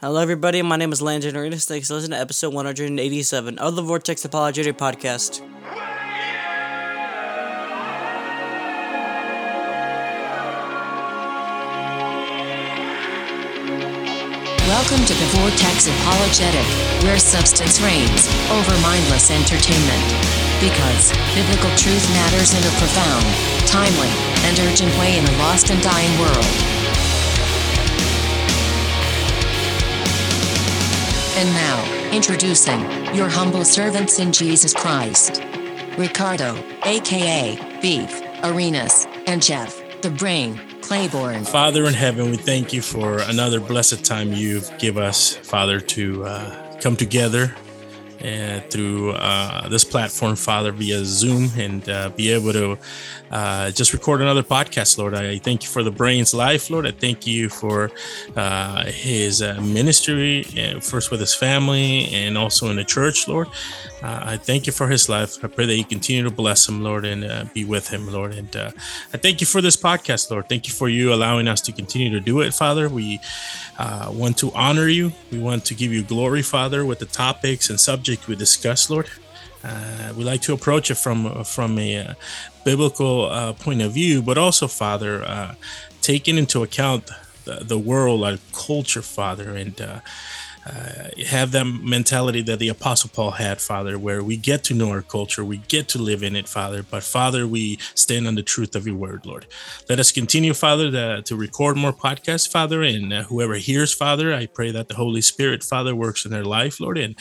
Hello, everybody. My name is Landon Arenas. Thanks for listening to episode 187 of the Vortex Apologetic Podcast. Welcome to the Vortex Apologetic, where substance reigns over mindless entertainment. Because biblical truth matters in a profound, timely, and urgent way in a lost and dying world. And now, introducing your humble servants in Jesus Christ Ricardo, aka Beef, Arenas, and Jeff, the Brain, Claiborne. Father in heaven, we thank you for another blessed time you've give us, Father, to uh, come together and through uh, this platform, Father, via Zoom, and uh, be able to uh, just record another podcast, Lord. I thank you for the Brain's life, Lord. I thank you for uh, his uh, ministry, uh, first with his family and also in the church, Lord. I thank you for his life. I pray that you continue to bless him, Lord, and be with him, Lord. And I thank you for this podcast, Lord. Thank you for you allowing us to continue to do it, Father. We want to honor you. We want to give you glory, Father, with the topics and subject we discuss, Lord. Uh, we like to approach it from from a uh, biblical uh, point of view, but also, Father, uh, taking into account the, the, world, our culture, Father, and uh, uh, have that mentality that the Apostle Paul had, Father, where we get to know our culture, we get to live in it, Father. But Father, we stand on the truth of your word, Lord. Let us continue, Father, to, to record more podcasts, Father, and uh, whoever hears, Father, I pray that the Holy Spirit, Father, works in their life, Lord, and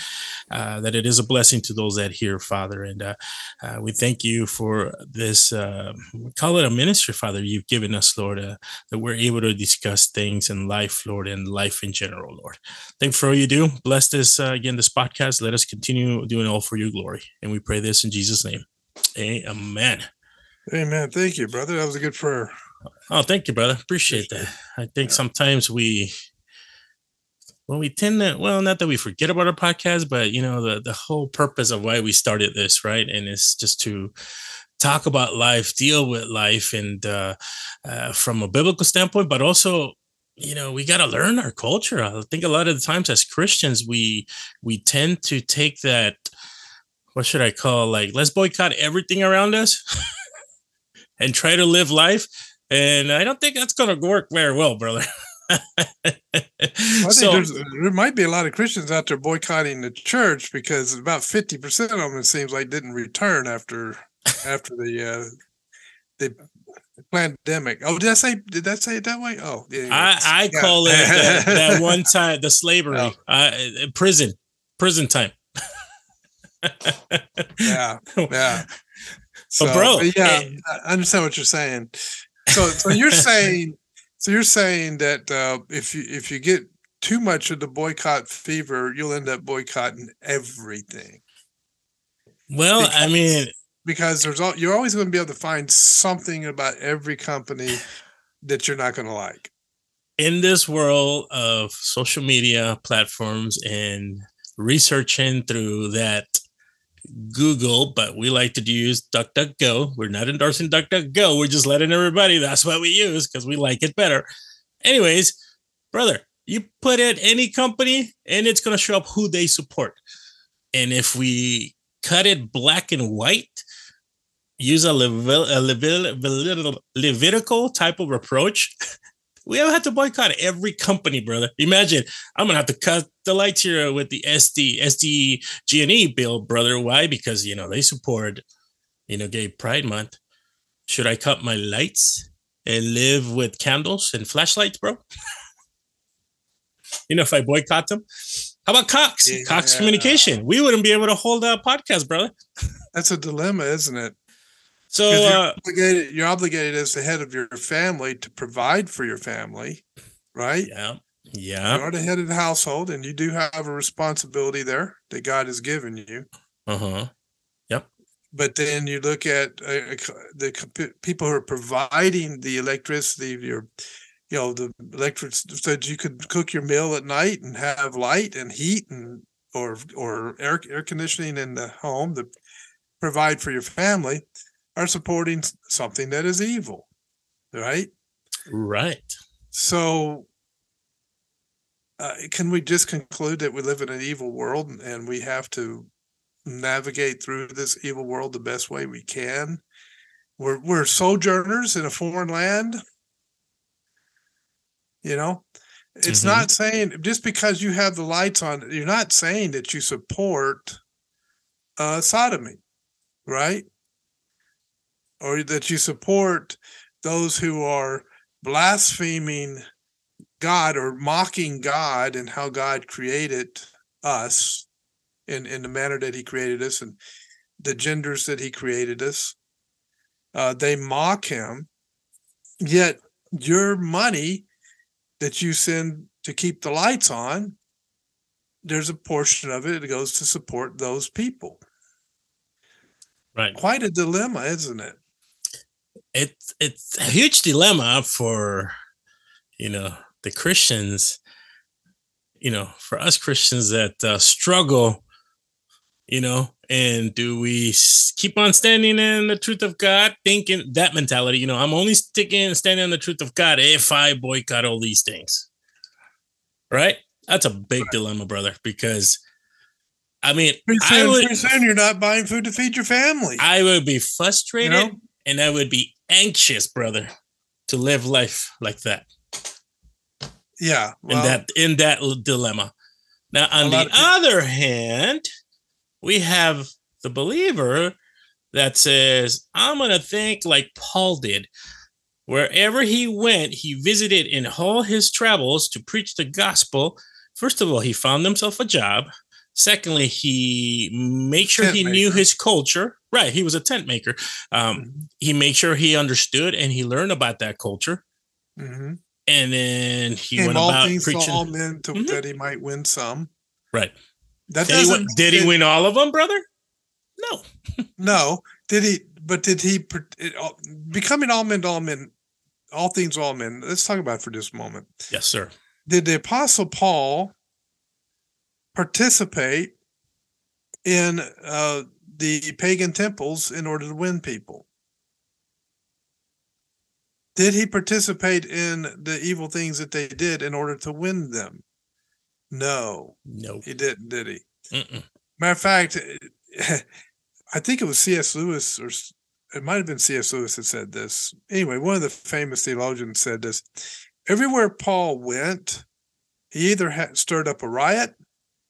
uh, that it is a blessing to those that hear, Father. And uh, uh, we thank you for this, call it a ministry, Father, you've given us, Lord, that we're able to discuss things in life, Lord, and life in general, Lord. Thank you for you do. Bless this uh, again, this podcast. Let us continue doing all for your glory. And we pray this in Jesus' name. Amen. Amen. Thank you, brother. That was a good prayer. Oh, thank you, brother. Appreciate that. I think yeah. sometimes we well, we tend to well, not that we forget about our podcast, but you know, the the whole purpose of why we started this, right? And it's just to talk about life, deal with life, and uh, uh, from a biblical standpoint, but also you know we got to learn our culture. I think a lot of the times as christians we we tend to take that what should i call like let's boycott everything around us and try to live life. And i don't think that's going to work very well brother. I so, think there might be a lot of Christians out there boycotting the church because about fifty percent of them it seems like didn't return after after the uh, they pandemic. Oh, did I say? Did that say it that way? Oh, yeah. I, I yeah. call it that, that, one time the slavery, oh. uh, prison, prison time. yeah, yeah. So, but bro, but yeah, hey. I understand what you're saying. So, so you're saying, so you're saying that uh, if you if you get too much of the boycott fever, you'll end up boycotting everything. Well, because, I mean, because there's all, you're always going to be able to find something about every company that you're not going to like. In this world of social media platforms and researching through that Google, but we like to use DuckDuckGo. We're not endorsing DuckDuckGo. We're just letting everybody that's what we use because we like it better. Anyways, brother, you put in any company and it's going to show up who they support. And if we cut it black and white, use a, Levit- a Levit- Levitical type of approach, we have had to boycott every company, brother. Imagine I'm gonna have to cut the lights here with the SD SD G and E bill, brother. Why? Because you know they support, you know, Gay Pride Month. Should I cut my lights and live with candles and flashlights, bro? you know, if I boycott them. How about Cox? Yeah. Cox Communication. We wouldn't be able to hold a podcast, brother. That's a dilemma, isn't it? So you're, uh, obligated, you're obligated as the head of your family to provide for your family, right? Yeah. Yeah. You're the head of the household and you do have a responsibility there that God has given you. Uh-huh. Yep. But then you look at uh, the people who are providing the electricity, your, you know, the electric, so you could cook your meal at night and have light and heat and or or air air conditioning in the home to provide for your family are supporting something that is evil, right? Right. So uh, can we just conclude that we live in an evil world and we have to navigate through this evil world the best way we can? We're we're sojourners in a foreign land. You know, it's Mhm. not saying just because you have the lights on, you're not saying that you support uh, sodomy, right? Or that you support those who are blaspheming God or mocking God and how God created us in, in the manner that He created us and the genders that He created us. Uh, they mock Him, yet your money that you send to keep the lights on, there's a portion of it that goes to support those people. Right. Quite a dilemma, isn't it? It's it's a huge dilemma for you know the Christians. You know, for us Christians that uh, struggle. You know, and do we keep on standing in the truth of God, thinking that mentality? You know, I'm only sticking and standing in the truth of God if I boycott all these things. Right. That's a big dilemma, brother. Because, I mean, Pretty I soon, would, pretty soon you're not buying food to feed your family. I would be frustrated know? and I would be anxious, brother, to live life like that yeah. in that in that dilemma. Now, on the other hand, we have the believer that says, "I'm to think like Paul did." Wherever he went, he visited in all his travels to preach the gospel. First of all, he found himself a job. Secondly, he made sure he knew his culture. Right, he was a tent maker. Um, he made sure he understood and he learned about that culture. mhm. And then he Came went all about preaching. all men to, Mhm. that he might win some. Right. That Did he, win, did he win all of them, brother? No. No, did he? But did he? it- all- Becoming all men to all men, all things all men. Let's talk about for just a moment. Yes, sir. Did the apostle Paul participate in uh, the pagan temples in order to win people? Did he participate in the evil things that they did in order to win them? No, No. he didn't, did he? Mm-mm. Matter of fact, I think it was C.S. Lewis, or it might have been C.S. Lewis that said this. Anyway, one of the famous theologians said this. Everywhere Paul went, he either had stirred up a riot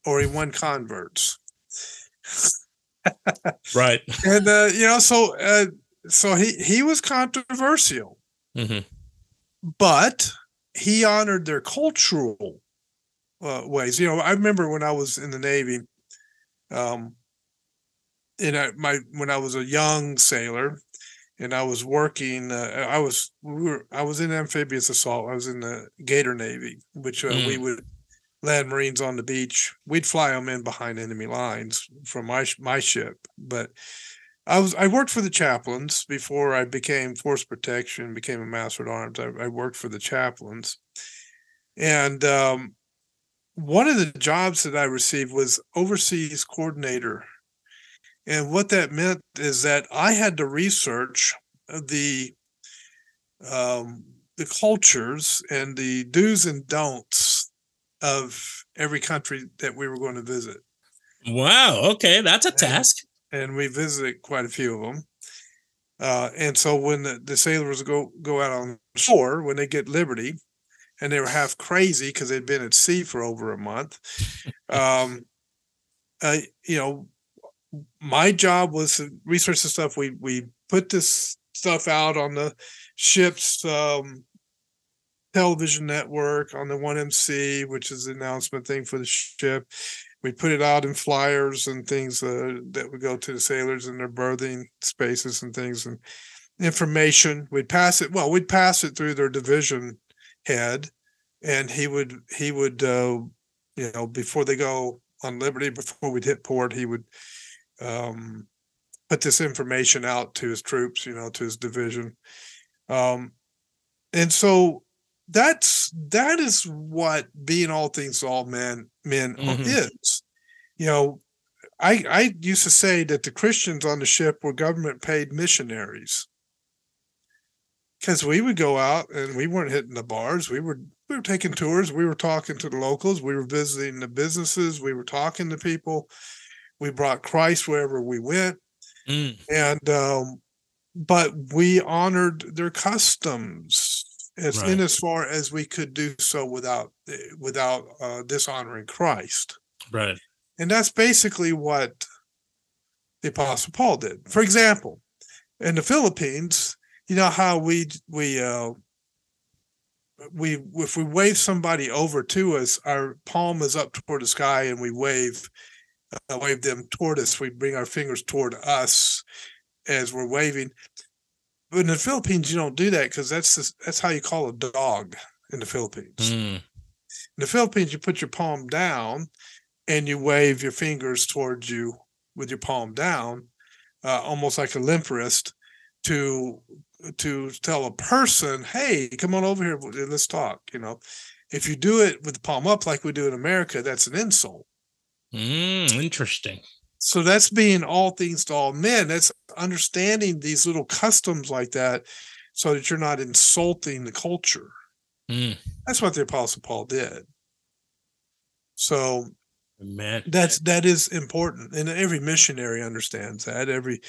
or he won converts. Right. And uh, you know, so uh, so he he was controversial, hmm but he honored their cultural uh, ways. You know, I remember when I was in the Navy, um, in a, my when I was a young sailor, and I was working. Uh, I was we were I was in amphibious assault. I was in the Gator Navy, which uh, we Mm. would land Marines on the beach. We'd fly them in behind enemy lines from my my ship, but. I was I worked for the chaplains before I became force protection, became a master at arms. I, I worked for the chaplains, and um, one of the jobs that I received was overseas coordinator. And what that meant is that I had to research the um, the cultures and the do's and don'ts of every country that we were going to visit. Wow. Okay. That's a And- task. and we visited quite a few of them. Uh, and so when the, the sailors go go out on shore, when they get liberty, and they were half crazy because they'd been at sea for over a month, um, uh, you know, my job was to research the stuff. We we put this stuff out on the ship's um, television network on the 1MC, which is the announcement thing for the ship. We put it out in flyers and things uh, that would go to the sailors in their berthing spaces and things and information. We'd pass it. Well, we'd pass it through their division head, and he would he would uh, you know before they go on liberty before we'd hit port he would um, put this information out to his troops you know to his division um, and so that's that is what being all things all men men Mhm. is you know i i used to say that the christians on the ship were government paid missionaries because we would go out and we weren't hitting the bars we were we were taking tours. We were talking to the locals. We were visiting the businesses. We were talking to people. We brought Christ wherever we went, Mm, and um, but we honored their customs as in as far as we could do so without eh, without uh, dishonoring Christ. right. And that's basically what the Apostle Paul did. For example, in the Philippines, you know how we we uh we if we wave somebody over to us, our palm is up toward the sky and we wave uh, wave them toward us. We bring our fingers toward us as we're waving. But in the Philippines, you don't do that because that's the, that's how you call a dog in the Philippines. Mm, In the Philippines, you put your palm down and you wave your fingers towards you with your palm down, uh, almost like a limp wrist, to to tell a person, "Hey, come on over here, let's talk." You know, if you do it with the palm up like we do in America, that's an insult. mm, interesting. So that's being all things to all men. That's understanding these little customs like that, so that you're not insulting the culture. Mm, That's what the Apostle Paul did. So man. that's that is important and every missionary understands that every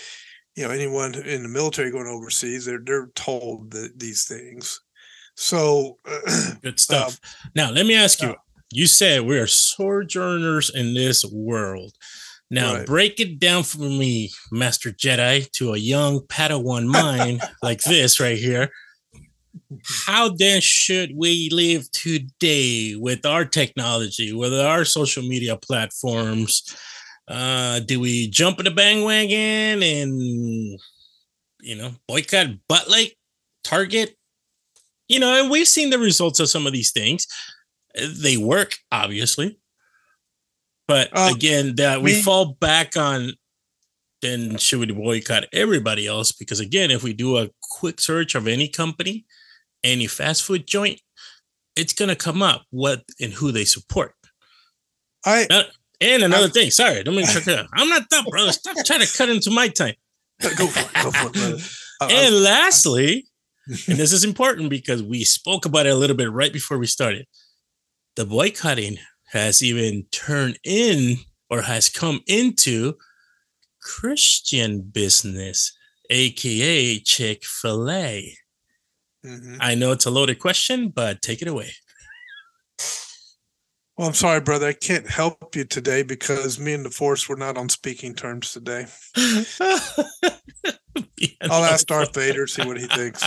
you know anyone in the military going overseas they're they're told that these things so Good stuff. now, let me ask you. You said we are sojourners in this world. Now, Right. break it down for me, Master Jedi, to a young Padawan mind like this right here. How then should we live today with our technology, with our social media platforms? Uh, do we jump in the bandwagon and, you know, boycott Bud Light, Target? You know, and we've seen the results of some of these things. They work, obviously. But Uh, again, that we we- fall back on then should we boycott everybody else? Because again, if we do a quick search of any company, any fast food joint, it's gonna come up what and who they support. i And another I'm- thing, sorry, don't mean to cut. I'm not that brother. Stop trying to cut into my time. go for it go for it brother. Uh, And lastly, and this is important because we spoke about it a little bit right before we started. The boycotting has even turned in or has come into Christian business, aka Chick fil A. mhm. I know it's a loaded question, but take it away. Well i'm sorry brother i can't help you today because me and the force were not on speaking terms today i'll ask darth vader see what he thinks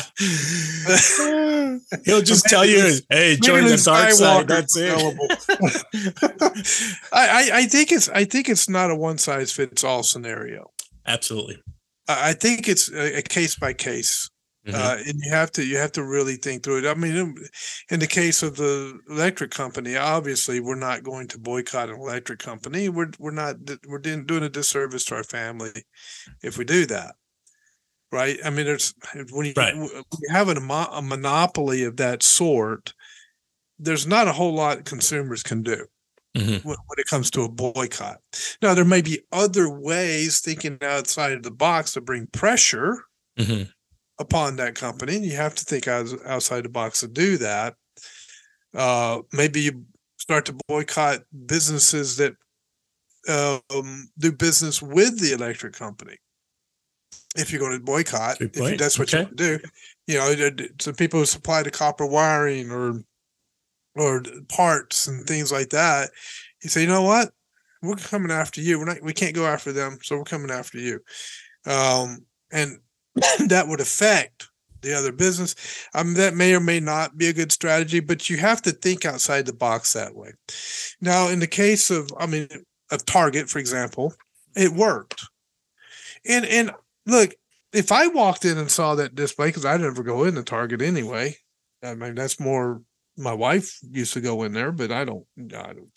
He'll just tell you, "Hey, join the dark side." That's it. I, I I think it's I think it's not a one size fits all scenario. Absolutely. I think it's a, a case by case, Mhm. uh, and you have to you have to really think through it. I mean, in- the case of the electric company, obviously we're not going to boycott an electric company. We're we're not we're doing doing a disservice to our family if we do that. Right. I mean, there's when you, Right. when you have a, a monopoly of that sort, there's not a whole lot consumers can do Mhm. when, when it comes to a boycott. Now, there may be other ways thinking outside of the box to bring pressure Mhm. Upon that company. And you have to think outs- outside the box to do that. Uh, maybe you start to boycott businesses that um, do business with the electric company. If you're going to boycott, if you- that's what Okay. you want to do, you know, some people who supply the copper wiring or or parts and things like that. You say, you know what, we're coming after you. We're not. We can't go after them, so we're coming after you. Um, and that would affect the other business. Mean, that may or may not be a good strategy, but you have to think outside the box that way. Now, in the case of, I mean, of Target, for example, it worked. And and look, if I walked in and saw that display, because I never go into Target anyway. I mean, that's more my wife used to go in there, but I don't. I don't.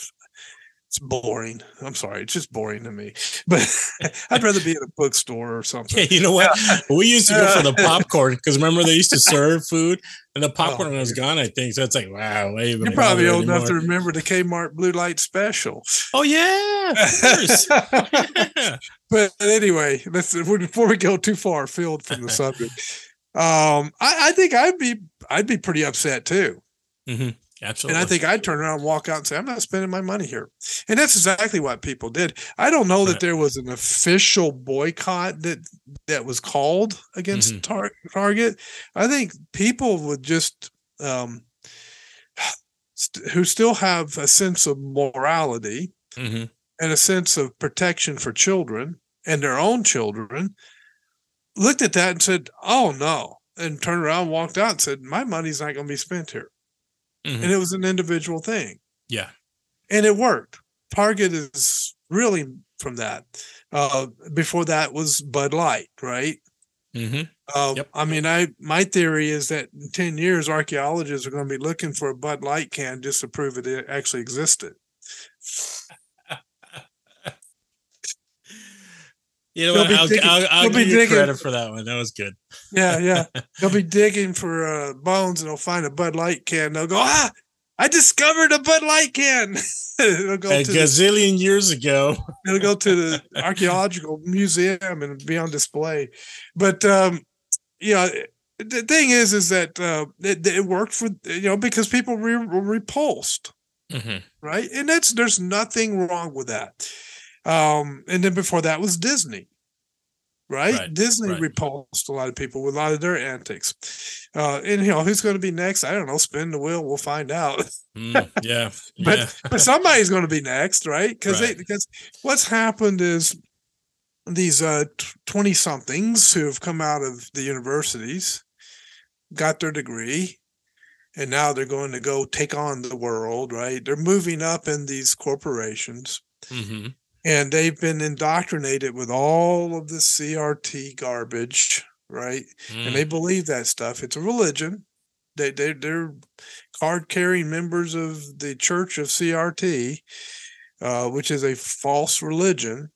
It's boring. I'm sorry, it's just boring to me. But I'd rather be at a bookstore or something. Yeah, you know what? We used to go for the popcorn because remember they used to serve food and the popcorn was gone. I think so. It's like wow, wait, You're probably old enough to remember the Kmart Blue Light Special. Oh yeah, of course. Yeah. but anyway, let's before we go too far afield from the subject. Um, I, I think I'd be I'd be pretty upset too. Mhm. Absolutely. And I think I'd turn around and walk out and say, I'm not spending my money here. And that's exactly what people did. I don't know that there was an official boycott that that was called against Mhm. Tar- Target. I think people would just um st- who still have a sense of morality Mhm. and a sense of protection for children and their own children looked at that and said, "Oh no." And turned around, and walked out and said, "My money's not going to be spent here." Mhm. and it was an individual thing Yeah. and it worked target is really from that uh before that was bud light right Mm-hmm. uh, Yep. i mean i my theory is that in 10 years archaeologists are going to be looking for a bud light can just to prove it actually existed You know I'll, digging- I'll, I'll give you digging- credit for that one. That was good. yeah yeah. They'll be digging for uh, bones and they'll find a bud light can. They'll go ah i discovered a bud light can. It'll go A to the gazillion years ago. it'll go to the archaeological museum and be on display. But um you know the thing is is that uh it, it worked for you know because people re- were repulsed. Hmm right? And that's there's nothing wrong with that um and then before that was disney right, Right, disney right. repulsed a lot of people with a lot of their antics uh and you know who's going to be next i don't know spin the wheel we'll find out Mm, yeah. but yeah. but somebody's going to be next, right? Because Right. because what's happened is these uh 20 somethings who have come out of the universities got their degree and now they're going to go take on the world right they're moving up in these corporations hmm and they've been indoctrinated with all of the crt garbage right Mm. and they believe that stuff. It's a religion. They they they're card carrying members of the Church of CRT, uh, which is a false religion,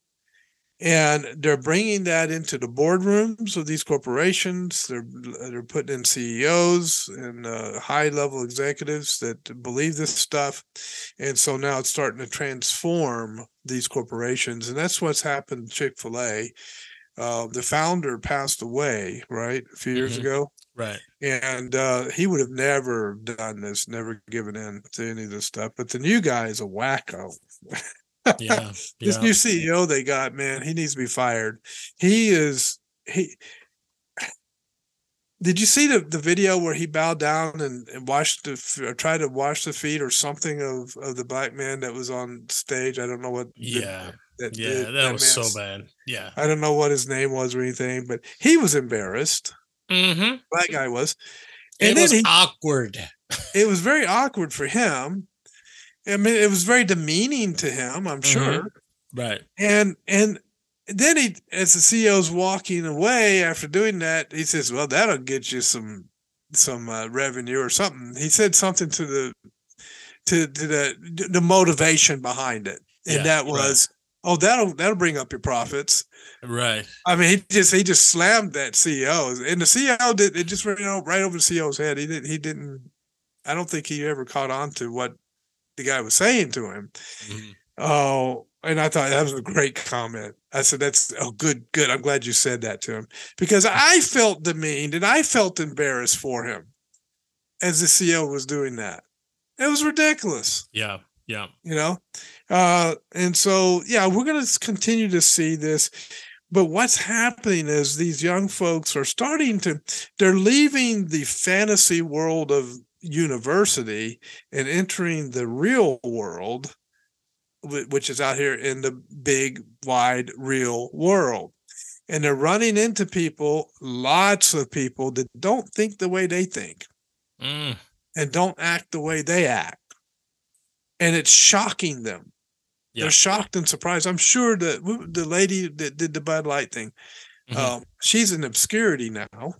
and they're bringing that into the boardrooms of these corporations. They're they're putting in CEOs and uh, high level executives that believe this stuff, and so now it's starting to transform these corporations, and that's what's happened. Chick Fil A uh, the founder passed away right a few years Mhm. ago Right. and uh, he would have never done this never given in to any of this stuff but the new guy is a wacko Yeah. this yeah. new ceo they got man he needs to be fired he is he did you see the, the video where he bowed down and, and washed the tried to wash the feet or something of, of the black man that was on stage? I don't know what. Yeah. that, Yeah. the- That was so bad. Yeah. I don't know what his name was or anything, but he was embarrassed. Mm-hmm. Black guy was. It And then was he, awkward. it was very awkward for him. I mean, it was very demeaning to him, I'm Mhm. sure. Right. And and then he, as the CEO's walking away after doing that, he says, "Well, that'll get you some some uh, revenue or something." He said something to the to to the the motivation behind it, and Yeah, that right. was, "Oh, that'll that'll bring up your profits." Right. I mean, he just he just slammed that CEO, and the CEO did it just ran o- right over the CEO's head. He didn't he didn't. I don't think he ever caught on to what the guy was saying to him. Mhm. Oh, and I thought that was a great comment. I said, "That's oh, good, good. I'm glad you said that to him because I felt demeaned and I felt embarrassed for him as the CEO was doing that. It was ridiculous." Yeah. Yeah. you know uh and so yeah we're going to continue to see this but what's happening is these young folks are starting to they're leaving the fantasy world of university and entering the real world which is out here in the big wide real world and they're running into people lots of people that don't think the way they think Mm. and don't act the way they act. And it's shocking them. Yeah. They're shocked and surprised. I'm sure that the lady that did the Bud Light thing, Mhm. um, she's in obscurity now,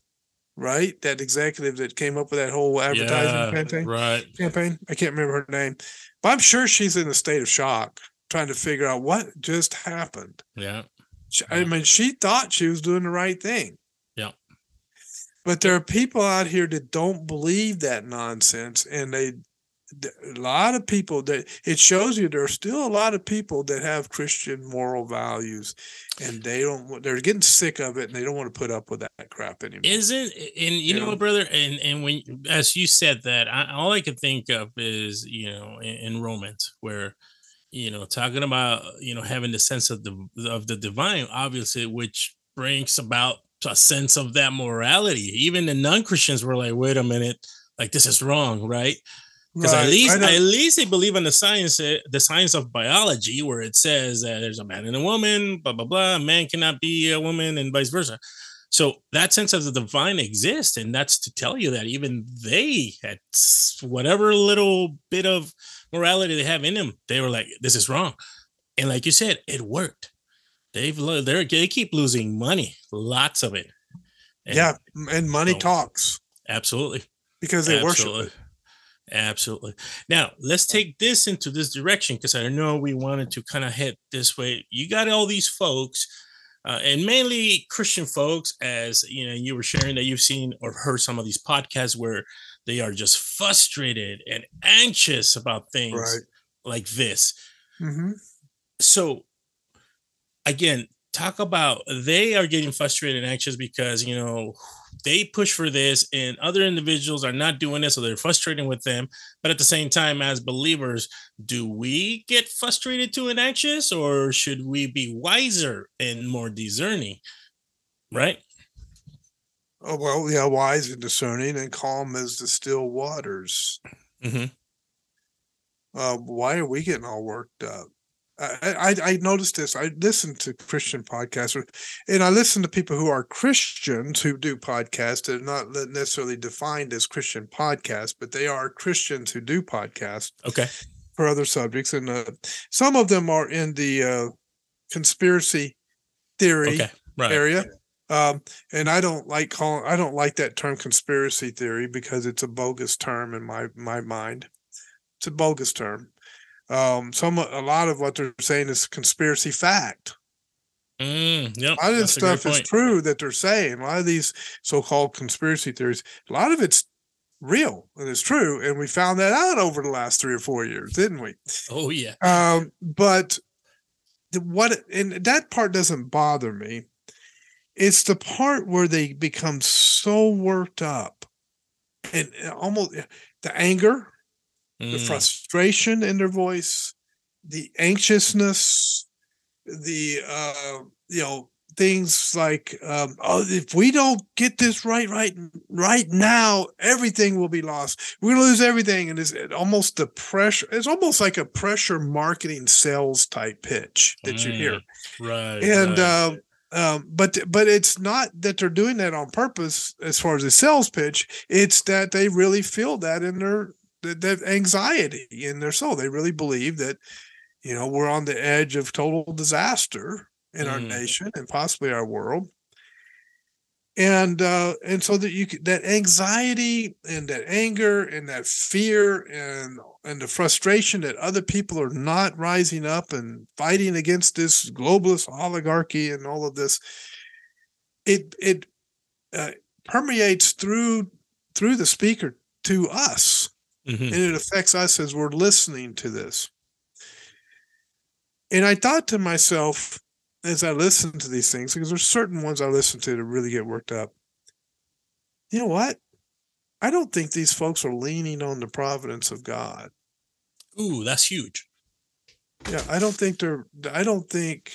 right? That executive that came up with that whole advertising Yeah. campaign. Right. campaign. I can't remember her name, but I'm sure she's in a state of shock, trying to figure out what just happened. Yeah. She- I mean, she thought she was doing the right thing. Yeah. But there are people out here that don't believe that nonsense and they a lot of people that it shows you there are still a lot of people that have Christian moral values and they don't they're getting sick of it and they don't want to put up with that crap anymore. Isn't and you, know, know, what, brother, and and when as you said that, I, all I could think of is you know in, in Romans where you know talking about you know having the sense of the of the divine, obviously, which brings about a sense of that morality. Even the non Christians were like, wait a minute, like this is wrong, right? Because right. at least at least they believe in the science, eh, the science of biology, where it says that there's a man and a woman, blah blah blah. A man cannot be a woman, and vice versa. So that sense of the divine exists, and that's to tell you that even they had whatever little bit of morality they have in them, they were like, "This is wrong," and like you said, it worked. They've they they keep losing money, lots of it. And yeah, and money so, talks. Absolutely, because they absolutely. worship it. Absolutely. Now let's take this into this direction because I know we wanted to kind of head this way. You got all these folks, uh, and mainly Christian folks, as you know, you were sharing that you've seen or heard some of these podcasts where they are just frustrated and anxious about things right. like this. Mm-hmm. So again, talk about they are getting frustrated and anxious because you know they push for this and other individuals are not doing this so they're frustrating with them. But at the same time as believers do we get frustrated too and anxious or should we be wiser and more discerning? Right? Oh well yeah wise and discerning and calm as the still waters. Mm-hmm. uh, why are we getting all worked up I, I, I noticed this. I listen to Christian podcasts, and I listen to people who are Christians who do podcasts. They're not necessarily defined as Christian podcasts, but they are Christians who do podcasts. Okay. For other subjects, and uh, some of them are in the uh, conspiracy theory okay. right. area. Um, and I don't like calling. I don't like that term conspiracy theory because it's a bogus term in my my mind. It's a bogus term um, some a lot of what they're saying is conspiracy fact. Mm, yep, a lot of this stuff is true that they're saying. A lot of these so-called conspiracy theories, a lot of it's real and it's true, and we found that out over the last three or four years, didn't we? Oh yeah. Um, but the, what and that part doesn't bother me. It's the part where they become so worked up and almost the anger mm. the frustration in their voice, the anxiousness, the uh, you know things like um, oh if we don't get this right right right now everything will be lost. We're gonna lose everything. And it's almost the pressure it's almost like a pressure marketing sales type pitch that mm, you hear. Mm, right and right. Uh, um, but but it's not that they're doing that on purpose as far as a sales pitch. It's that they really feel that in their that, that anxiety in their soul. They really believe that, you know, we're on the edge of total disaster in mm. our nation and possibly our world. And uh, and so that you that anxiety and that anger and that fear and and the frustration that other people are not rising up and fighting against this globalist oligarchy and all of this, it it uh, permeates through through the speaker to us Mm-hmm. And it affects us as we're listening to this. And I thought to myself, as I listened to these things, because there's certain ones I listen to that really get worked up. You know what? I don't think these folks are leaning on the providence of God. Ooh, that's huge. Yeah, I don't think they're. I don't think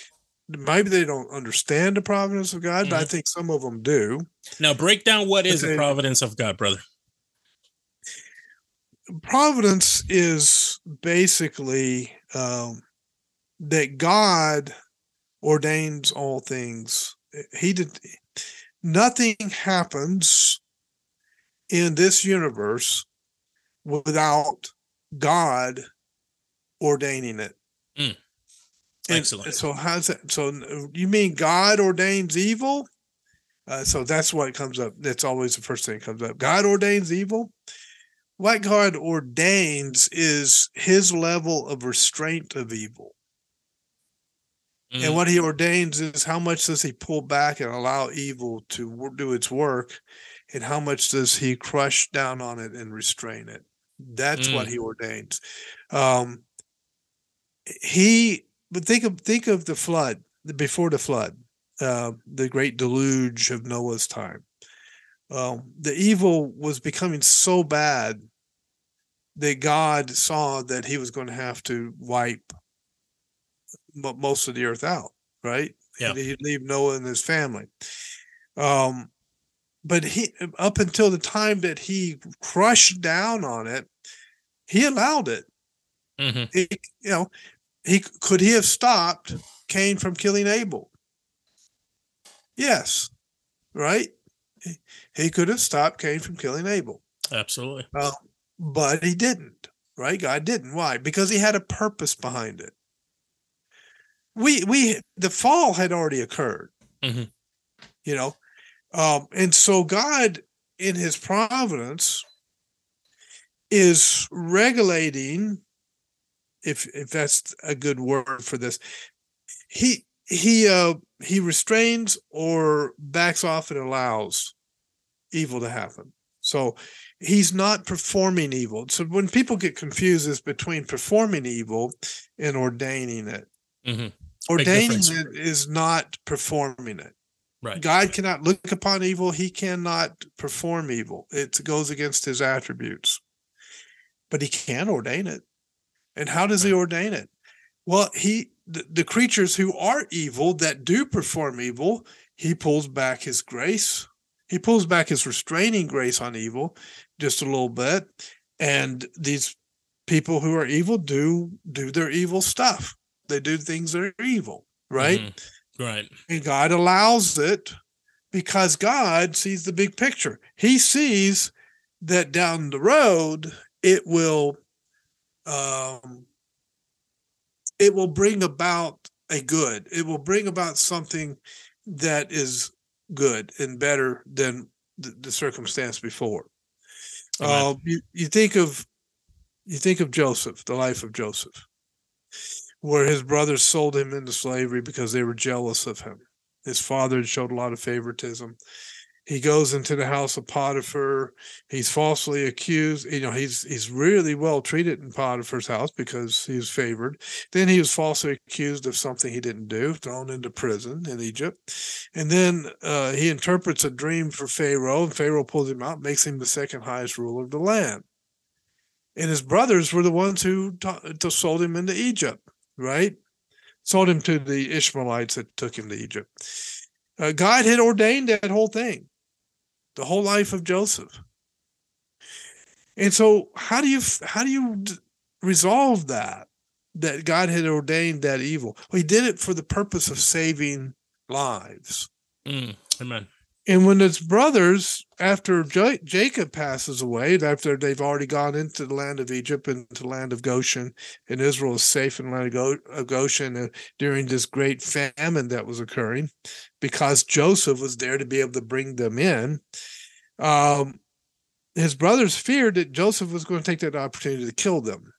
maybe they don't understand the providence of God, mm-hmm. but I mm-hmm. think some of them do. Now, break down what is the providence of God, brother providence is basically um, that God ordains all things. He did nothing happens in this universe without God ordaining it. Mm. Excellent. And so how's that? So you mean God ordains evil? Uh, so that's what comes up. That's always the first thing that comes up. God ordains evil what God ordains is his level of restraint of evil. Mm. And what he ordains is how much does he pull back and allow evil to do its work, and how much does he crush down on it and restrain it. That's what Mm. he ordains. Um, he, but think of think of the flood before the flood, uh, the great deluge of Noah's time. Um, the evil was becoming so bad that God saw that He was going to have to wipe most of the earth out, right? Yeah. He'd leave Noah and his family. Um, but he, up until the time that he crushed down on it, he allowed it. Mhm. He, you know, he could he have stopped Cain from killing Abel? Yes, right. He, could have stopped Cain from killing Abel. Absolutely. Uh, but he didn't, right? God didn't. Why? Because he had a purpose behind it. We we the fall had already occurred, Mhm. you know, um, and so God, in His providence, is regulating. If if that's a good word for this, he he uh he restrains or backs off and allows evil to happen. So he's not performing evil. So when people get confused, it's between performing evil and ordaining it. Mhm. Ordaining it is not performing it. Right. God cannot look upon evil. He cannot perform evil. It goes against his attributes. But he can ordain it. And how does he ordain it? Well, he the, the creatures who are evil that do perform evil, he pulls back his grace. He pulls back his restraining grace on evil just a little bit. And these people who are evil do do their evil stuff. They do things that are evil, right? Mhm. Right. And God allows it because God sees the big picture. He sees that down the road it will um it will bring about a good. It will bring about something that is good and better than the, the circumstance before. Uh, you, you think of you think of Joseph, the life of Joseph, where his brothers sold him into slavery because they were jealous of him. His father had showed a lot of favoritism. He goes into the house of Potiphar. He's falsely accused. You know, he's he's really well treated in Potiphar's house because he's favored. Then he was falsely accused of something he didn't do, thrown into prison in Egypt. And then uh, he interprets a dream for Pharaoh, and Pharaoh pulls him out, makes him the second highest ruler of the land. And his brothers were the ones who to sold him into Egypt, right? Sold him to the Ishmaelites that took him to Egypt. Uh, God had ordained that whole thing, the whole life of Joseph. And so, how do you how do you resolve that? That God had ordained that evil. Well, He did it for the purpose of saving lives. Mm. Amen. And when his brothers, after Ja- Jacob passes away, after they've already gone into the land of Egypt and to the land of Goshen, and Israel is safe in the land of Goshen uh, during this great famine that was occurring, because Joseph was there to be able to bring them in, um, his brothers feared that Joseph was going to take that opportunity to kill them.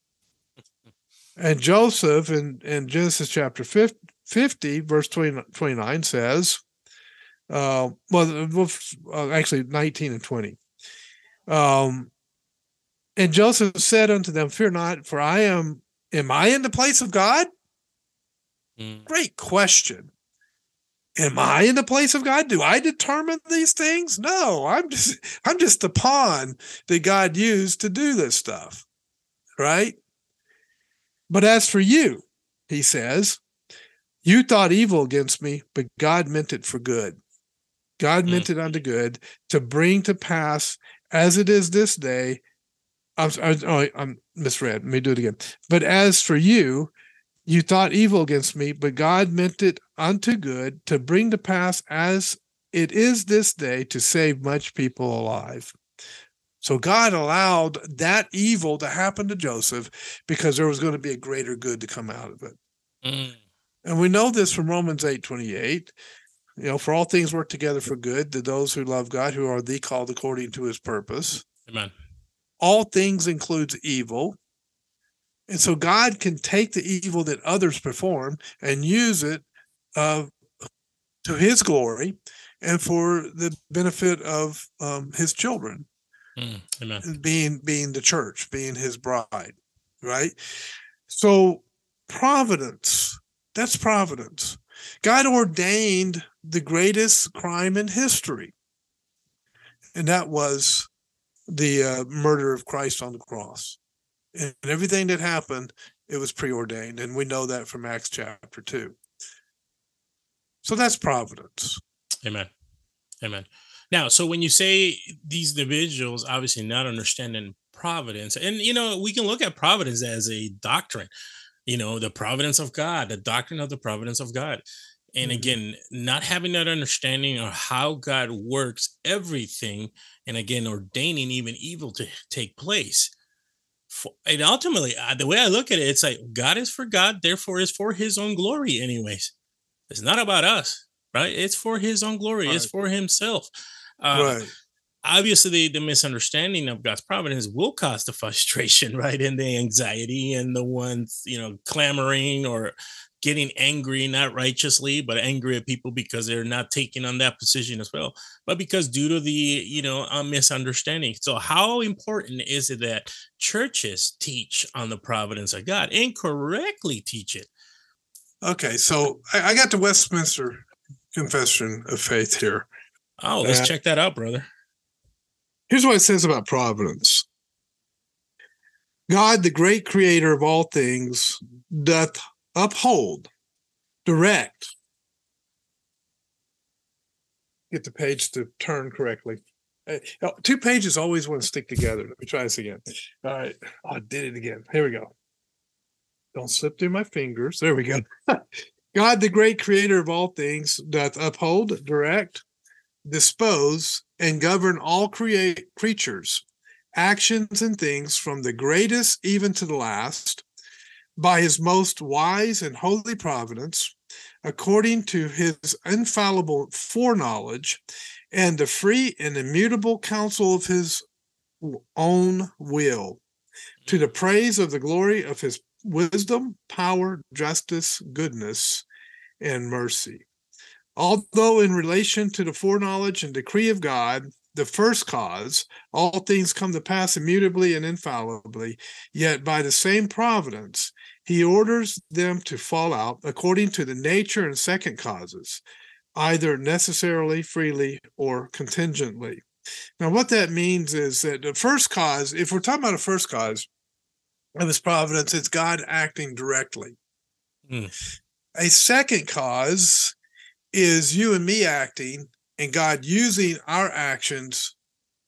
And Joseph in, in Genesis chapter 50, 50 verse 20, 29 says, uh, well, actually 19 and 20. Um, and Joseph said unto them, Fear not, for I am, am I in the place of God? Mm. Great question. Am I in the place of God? Do I determine these things? No, I'm just, I'm just the pawn that God used to do this stuff. Right. But as for you, he says, you thought evil against me, but God meant it for good. God Mm. meant it unto good to bring to pass as it is this day. I'm, I'm, oh, I'm misread. Let me do it again. But as for you, you thought evil against me, but God meant it unto good to bring to pass as it is this day to save much people alive. So God allowed that evil to happen to Joseph because there was going to be a greater good to come out of it. Mm. And we know this from Romans 8 28. You know, for all things work together for good to those who love God, who are the called according to his purpose. Amen. All things includes evil. And so God can take the evil that others perform and use it uh, to his glory and for the benefit of um, his children. Mm, amen. being being the church, being his bride, right? So providence, that's providence. God ordained the greatest crime in history. And that was the uh, murder of Christ on the cross. And everything that happened, it was preordained. And we know that from Acts chapter 2. So that's providence. Amen. Amen. Now, so when you say these individuals obviously not understanding providence, and you know, we can look at providence as a doctrine, you know, the providence of God, the doctrine of the providence of God. And Mhm. again, not having that understanding of how God works everything, and again, ordaining even evil to take place. For, and ultimately, uh, the way I look at it, it's like God is for God, therefore is for his own glory, anyways. It's not about us, right? It's for his own glory, it's for himself. Uh, right. obviously the, the misunderstanding of God's providence will cause the frustration, right? And the anxiety and the ones, you know, clamoring or getting angry, not righteously, but angry at people because they're not taking on that position as well. But because due to the, you know, a misunderstanding. So how important is it that churches teach on the providence of God and correctly teach it? Okay. So I, I got the Westminster Confession of Faith here. Oh, let's check that out, brother. Here's what it says about providence God, the great creator of all things, doth uphold, direct. Get the page to turn correctly. Uh, Two pages always want to stick together. Let me try this again. All right. Oh, I did it again. Here we go. Don't slip through my fingers. There we go. God, the great creator of all things, doth uphold, direct, dispose, and govern all create creatures, actions and things from the greatest even to the last, by his most wise and holy providence, according to his infallible foreknowledge, and the free and immutable counsel of his own will, to the mm. praise of the glory of his wisdom, power, justice, goodness, and mercy. Although in relation to the foreknowledge and decree of God, the first cause, all things come to pass immutably and infallibly, yet by the same providence, he orders them to fall out according to the nature and second causes, either necessarily, freely, or contingently. Now, what that means is that the first cause, if we're talking about a first cause of his providence, it's God acting directly. Hmm. A second cause is you and me acting and God using our actions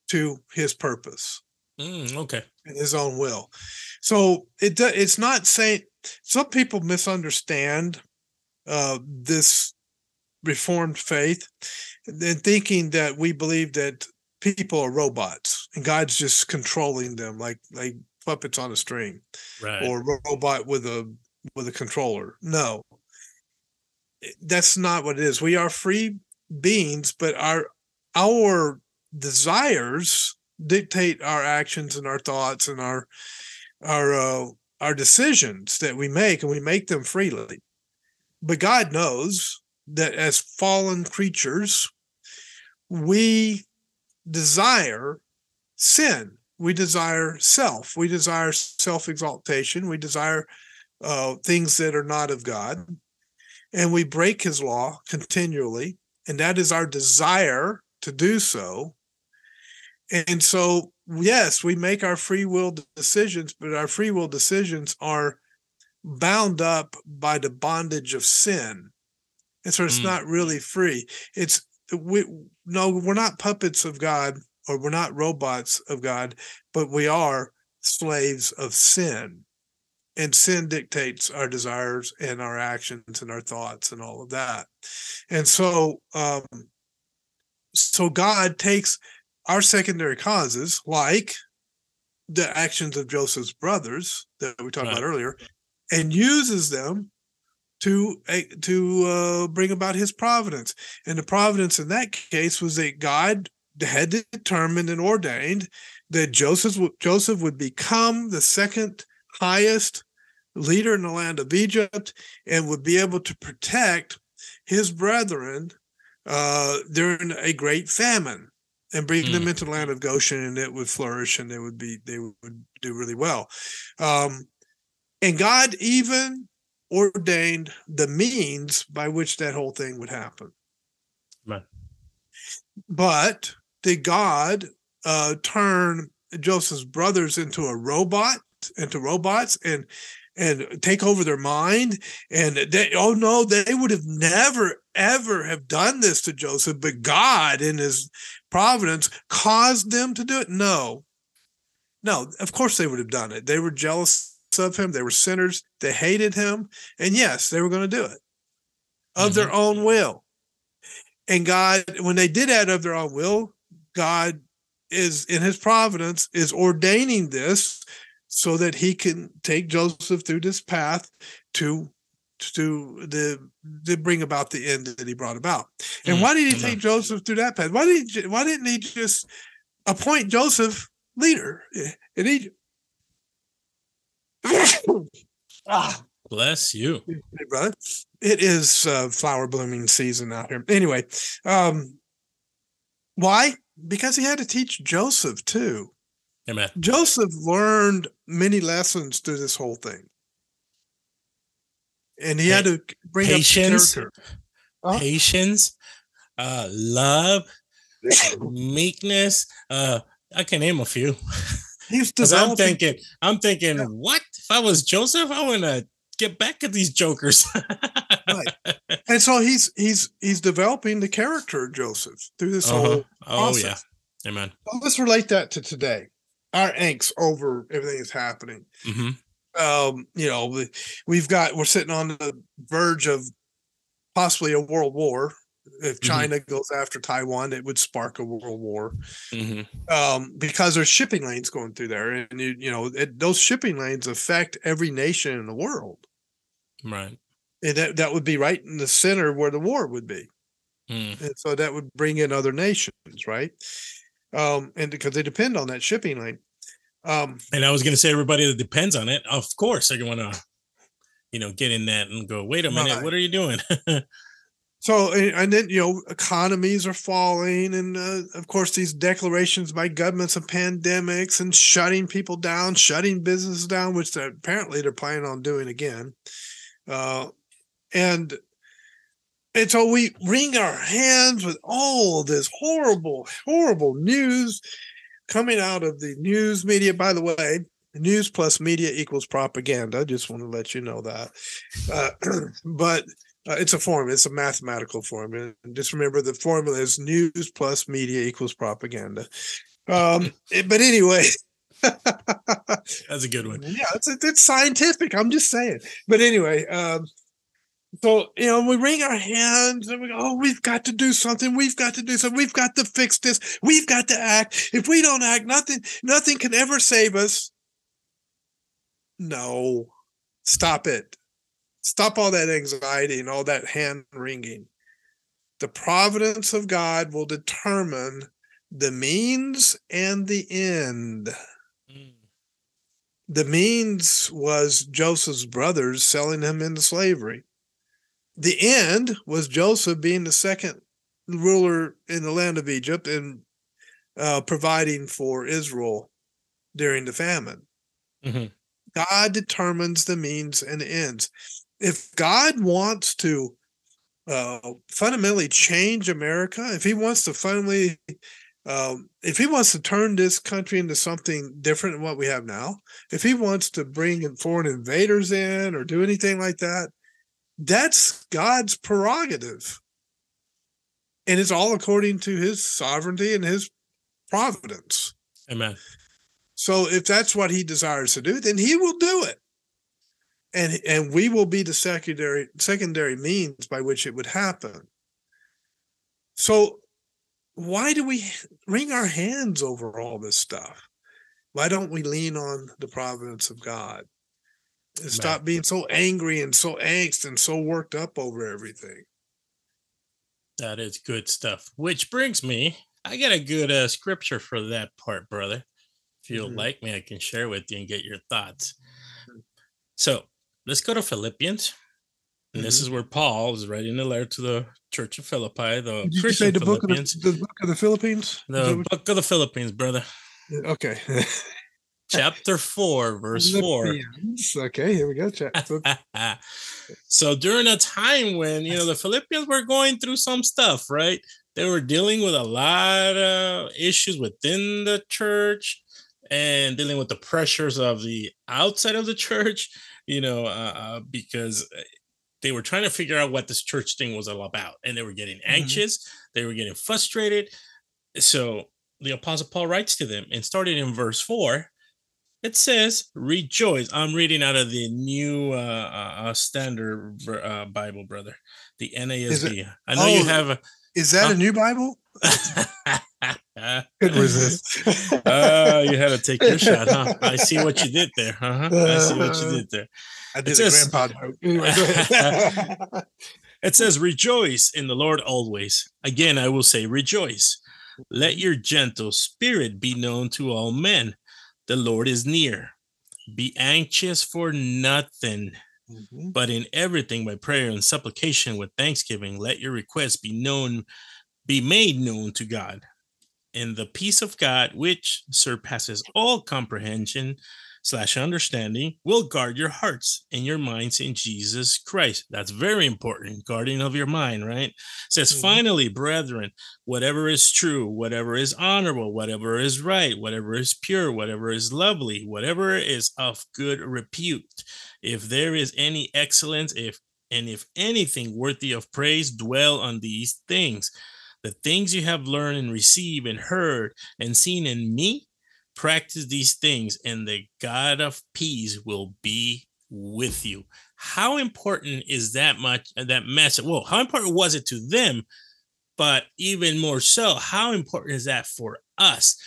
to his purpose Mm, okay. and his own will. So it it's not saying some people misunderstand uh, this reformed faith and thinking that we believe that people are robots and God's just controlling them like like puppets on a string Right. or ro- robot with a with a controller. No, that's not what it is. We are free beings, but our our desires dictate our actions and our thoughts and our our uh, our decisions that we make, and we make them freely. But God knows that as fallen creatures, we desire sin. We desire self. We desire self exaltation. We desire uh, things that are not of God. And we break his law continually. And that is our desire to do so. And so, yes, we make our free will decisions, but our free will decisions are bound up by the bondage of sin. And so it's Mm. not really free. It's we no, we're not puppets of God or we're not robots of God, but we are slaves of sin. And sin dictates our desires and our actions and our thoughts and all of that. And so um so God takes our secondary causes, like the actions of Joseph's brothers that we talked about earlier, and uses them to to uh, bring about His providence. And the providence in that case was that God had determined and ordained that Joseph Joseph would become the second highest leader in the land of Egypt and would be able to protect his brethren uh, during a great famine. And bring Mm. them into the land of Goshen, and it would flourish, and they would be they would do really well. Um, and God even ordained the means by which that whole thing would happen. Right. But did God uh, turn Joseph's brothers into a robot, into robots, and and take over their mind? And they, oh no, they would have never ever have done this to Joseph, but God in His providence caused them to do it. No, no, of course they would have done it. They were jealous of him. They were sinners. They hated him, and yes, they were going to do it of their mm-hmm. own will. And God, when they did that of their own will, God is in his providence is ordaining this so that he can take Joseph through this path to to the to bring about the end that he brought about. And Mm, why did he take Joseph through that path? Why did he, why didn't he just appoint Joseph leader in Egypt? ah, Bless you. Hey, brother. It is uh, flower blooming season out here. Anyway, um, why? Because he had to teach Joseph too. Amen. Joseph learned many lessons through this whole thing, and he had to bring patience. up character. Huh? Patience, uh, love, meekness. Uh, I can name a few. He's Because I'm thinking, I'm thinking, what? If I was Joseph, I want to get back at these jokers. and so he's he's he's developing the character of Joseph through this Uh-huh. whole. Oh yeah. Amen. Well, let's relate that to today. Our angst over everything that's happening. hmm um, you know, we- we've got we're sitting on the verge of possibly a world war. If Mhm. China goes after Taiwan, it would spark a world war hmm um, because there's shipping lanes going through there, and you, you know it, those shipping lanes affect every nation in the world, Right. and that that would be right in the center where the war would be, Mm. and so that would bring in other nations, right? Um, and because they depend on that shipping lane. Um, And I was going to say, everybody that depends on it, of course, they're going to, you know, get in that and go, wait a minute, Right. what are you doing? So and, and then you know economies are falling, and uh, of course these declarations by governments of pandemics and shutting people down, shutting businesses down, which they're, apparently they're planning on doing again. Uh, and and so we wring our hands with all this horrible, horrible news coming out of the news media. By the way, news plus media equals propaganda. I Just want to let you know that. Uh, but uh, it's a form. It's a mathematical form. And just remember the formula is news plus media equals propaganda. Um, it- but anyway, That's a good one. yeah, it's it's scientific. I'm just saying. But anyway, um, so you know, we wring our hands and we go, "Oh, we've got to do something. We've got to do something. We've got to fix this. We've got to act. If we don't act, nothing, nothing can ever save us." No, stop it. Stop all that anxiety and all that hand wringing. The providence of God will determine the means and the end. Mm. The means was Joseph's brothers selling him into slavery. The end was Joseph being the second ruler in the land of Egypt and uh, providing for Israel during the famine. Mhm. God determines the means and ends. If God wants to uh, fundamentally change America, if He wants to finally, um, if He wants to turn this country into something different than what we have now, if He wants to bring in foreign invaders in or do anything like that, that's God's prerogative, and it's all according to His sovereignty and His providence. Amen. So if that's what he desires to do, then he will do it. And and we will be the secondary secondary means by which it would happen. So why do we wring our hands over all this stuff? Why don't we lean on the providence of God? Stop being so angry and so angst and so worked up over everything. That is good stuff. Which brings me, I got a good uh, scripture for that part, brother. If you'll Mhm. like me, I can share with you and get your thoughts. So let's go to Philippians. And this Mhm. is where Paul is writing a letter to the Church of Philippi, the Did you Christian say the book of the, the book of the Philippines? The book of the Philippines, brother. okay. Chapter 4, verse 4. Okay, here we go. Chat. so during a time when you know the Philippians were going through some stuff, right? They were dealing with a lot of issues within the church and dealing with the pressures of the outside of the church, you know, uh, uh, because they were trying to figure out what this church thing was all about, and they were getting anxious, they were getting frustrated. So the Apostle Paul writes to them, and started in verse four, it says, "Rejoice." I'm reading out of the New uh, uh, uh, Standard uh, Bible, brother, the NASB. I know you oh, have a. Is that Huh? a new Bible? uh, Couldn't resist. you had to take your shot, huh? I see what you did there. Uh-huh. I see what you did there. I did It's a just- grandpa joke. Anyway. It says, Rejoice in the Lord always. Again, I will say, Rejoice. Let your gentle spirit be known to all men. The Lord is near. Be anxious for nothing, Mhm. but in everything by prayer and supplication with thanksgiving, let your requests be known, be made known to God. And the peace of God, which surpasses all comprehension slash understanding, will guard your hearts and your minds in Jesus Christ. That's very important. Guarding of your mind, right? says, Mhm. finally, brethren, whatever is true, whatever is honorable, whatever is right, whatever is pure, whatever is lovely, whatever is of good repute, if there is any excellence, if and if anything worthy of praise, dwell on these things. The things you have learned and received and heard and seen in me, practice these things, and the God of peace will be with you. How important is that much uh, that message? Well, how important was it to them? But even more so, how important is that for us?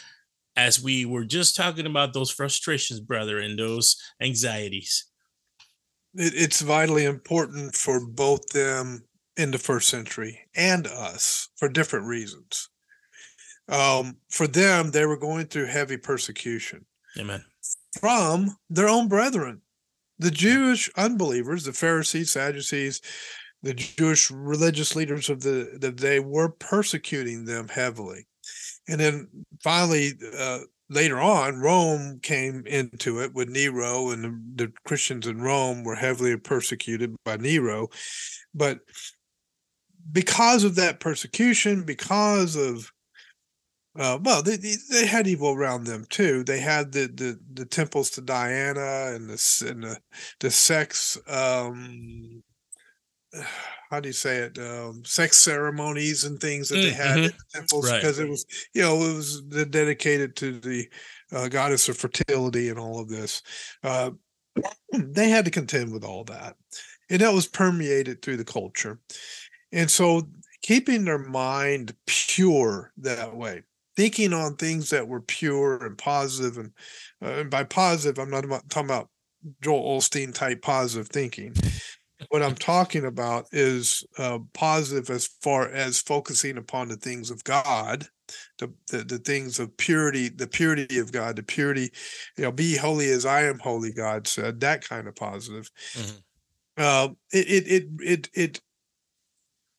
As we were just talking about those frustrations, brother, and those anxieties. it's vitally important for both them in the first century and us for different reasons. Um, for them, they were going through heavy persecution Amen. from their own brethren, the Jewish unbelievers, the Pharisees, Sadducees, the Jewish religious leaders of the, that day were persecuting them heavily. And then finally, uh, later on, Rome came into it with Nero, and the, the Christians in Rome were heavily persecuted by Nero. But because of that persecution, because of uh, well, they, they had evil around them too. They had the the, the temples to Diana and the and the the sex um how do you say it um sex ceremonies and things that they Mm, had mhm. at the temples Right. because it was you know it was de- dedicated to the uh, goddess of fertility and all of this uh they had to contend with all that and that was permeated through the culture and so keeping their mind pure that way thinking on things that were pure and positive and, uh, and by positive i'm not about, talking about Joel Osteen type positive thinking what i'm talking about is uh, positive as far as focusing upon the things of god the, the the things of purity the purity of god the purity you know be holy as i am holy god said that kind of positive Mhm. uh, it, it it it it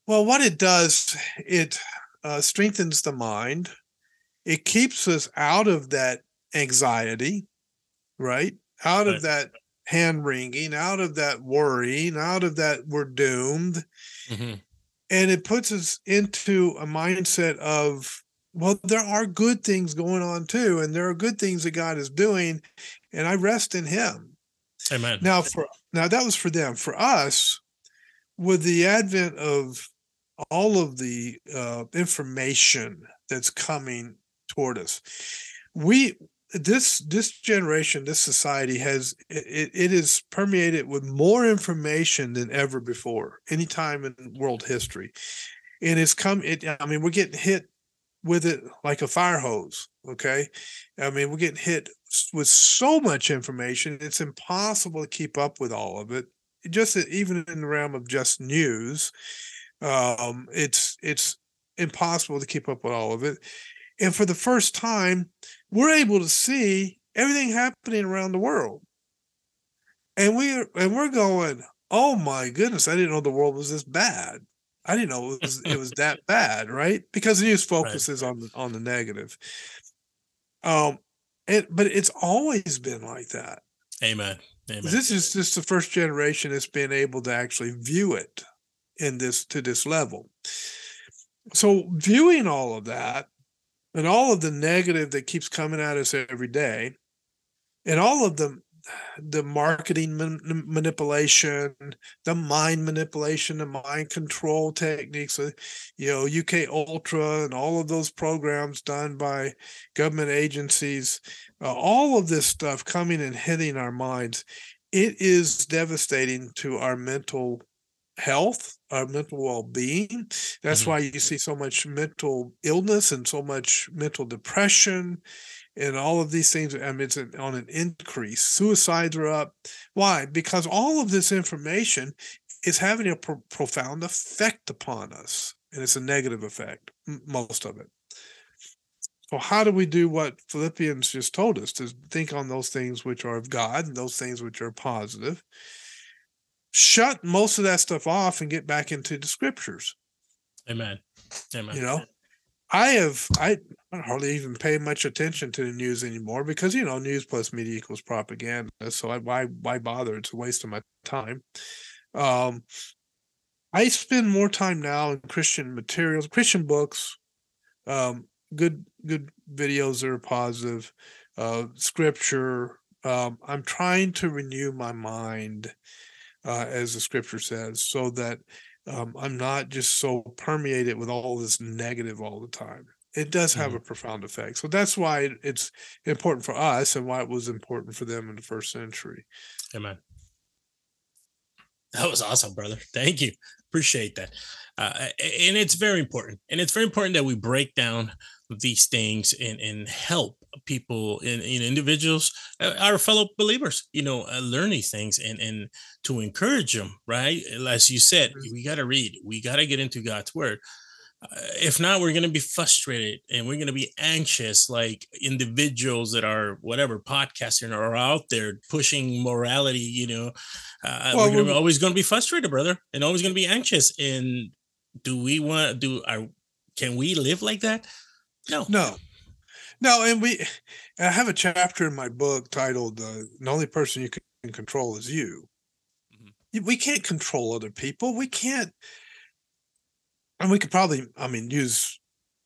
well what it does it uh, strengthens the mind it keeps us out of that anxiety right? Out of that hand wringing out of that worrying out of that we're doomed. Mhm. and it puts us into a mindset of well there are good things going on too and there are good things that god is doing and i rest in him. Amen. now for now that was for them. For us with the advent of all of the uh, information that's coming toward us. We this this generation this society has it, it is permeated with more information than ever before any time in world history. And it's come it i mean we're getting hit with it like a fire hose okay? I mean we're getting hit with so much information it's impossible to keep up with all of it. Just even in the realm of just news um it's it's impossible to keep up with all of it and for the first time we're able to see everything happening around the world and we're and we're going oh my goodness, I didn't know the world was this bad. I didn't know it was it was that bad, right? Because the news focuses right. on the on the negative. Um, it but it's always been like that. Amen. Amen. This is just the first generation that's been able to actually view it in this to this level. So viewing all of that and all of the negative that keeps coming at us every day, and all of the the marketing man- manipulation, the mind manipulation, the mind control techniques, uh, you know, MK Ultra and all of those programs done by government agencies, uh, all of this stuff coming and hitting our minds, it is devastating to our mental health, our mental well-being. That's mm-hmm. why you see so much mental illness and so much mental depression and all of these things. I mean, it's on an increase. Suicides are up. Why? Because all of this information is having a pro- profound effect upon us, and it's a negative effect, m- most of it. So, how do we do what Philippians just told us to think on those things which are of God and those things which are positive? Shut most of that stuff off and get back into the scriptures. Amen. Amen. You know, I have I hardly even pay much attention to the news anymore because you know news plus media equals propaganda. So I, why why bother? It's a waste of my time. Um, I spend more time now in Christian materials, Christian books, um, good good videos that are positive, uh, scripture. Um, I'm trying to renew my mind, uh, as the scripture says, so that um, I'm not just so permeated with all this negative all the time. It does have mm-hmm. a profound effect. So that's why it's important for us and why it was important for them in the first century. Amen. That was awesome, brother. Thank you. Appreciate that. Uh, and it's very important. And it's very important that we break down these things and, and help people and, and individuals, uh, our fellow believers, you know, uh, learn these things and, and to encourage them, right? As you said, mm-hmm. we got to read, we got to get into God's word. Uh, if not, we're going to be frustrated and we're going to be anxious, like individuals that are whatever podcasting are out there pushing morality. You know, uh, well, we're, gonna, always going to be frustrated, brother, and always going to be anxious. And do we want do our can we live like that? No, no, no. And we, I have a chapter in my book titled uh, "The Only Person You Can Control Is You." Mm-hmm. We can't control other people. We can't, and we could probably, I mean, use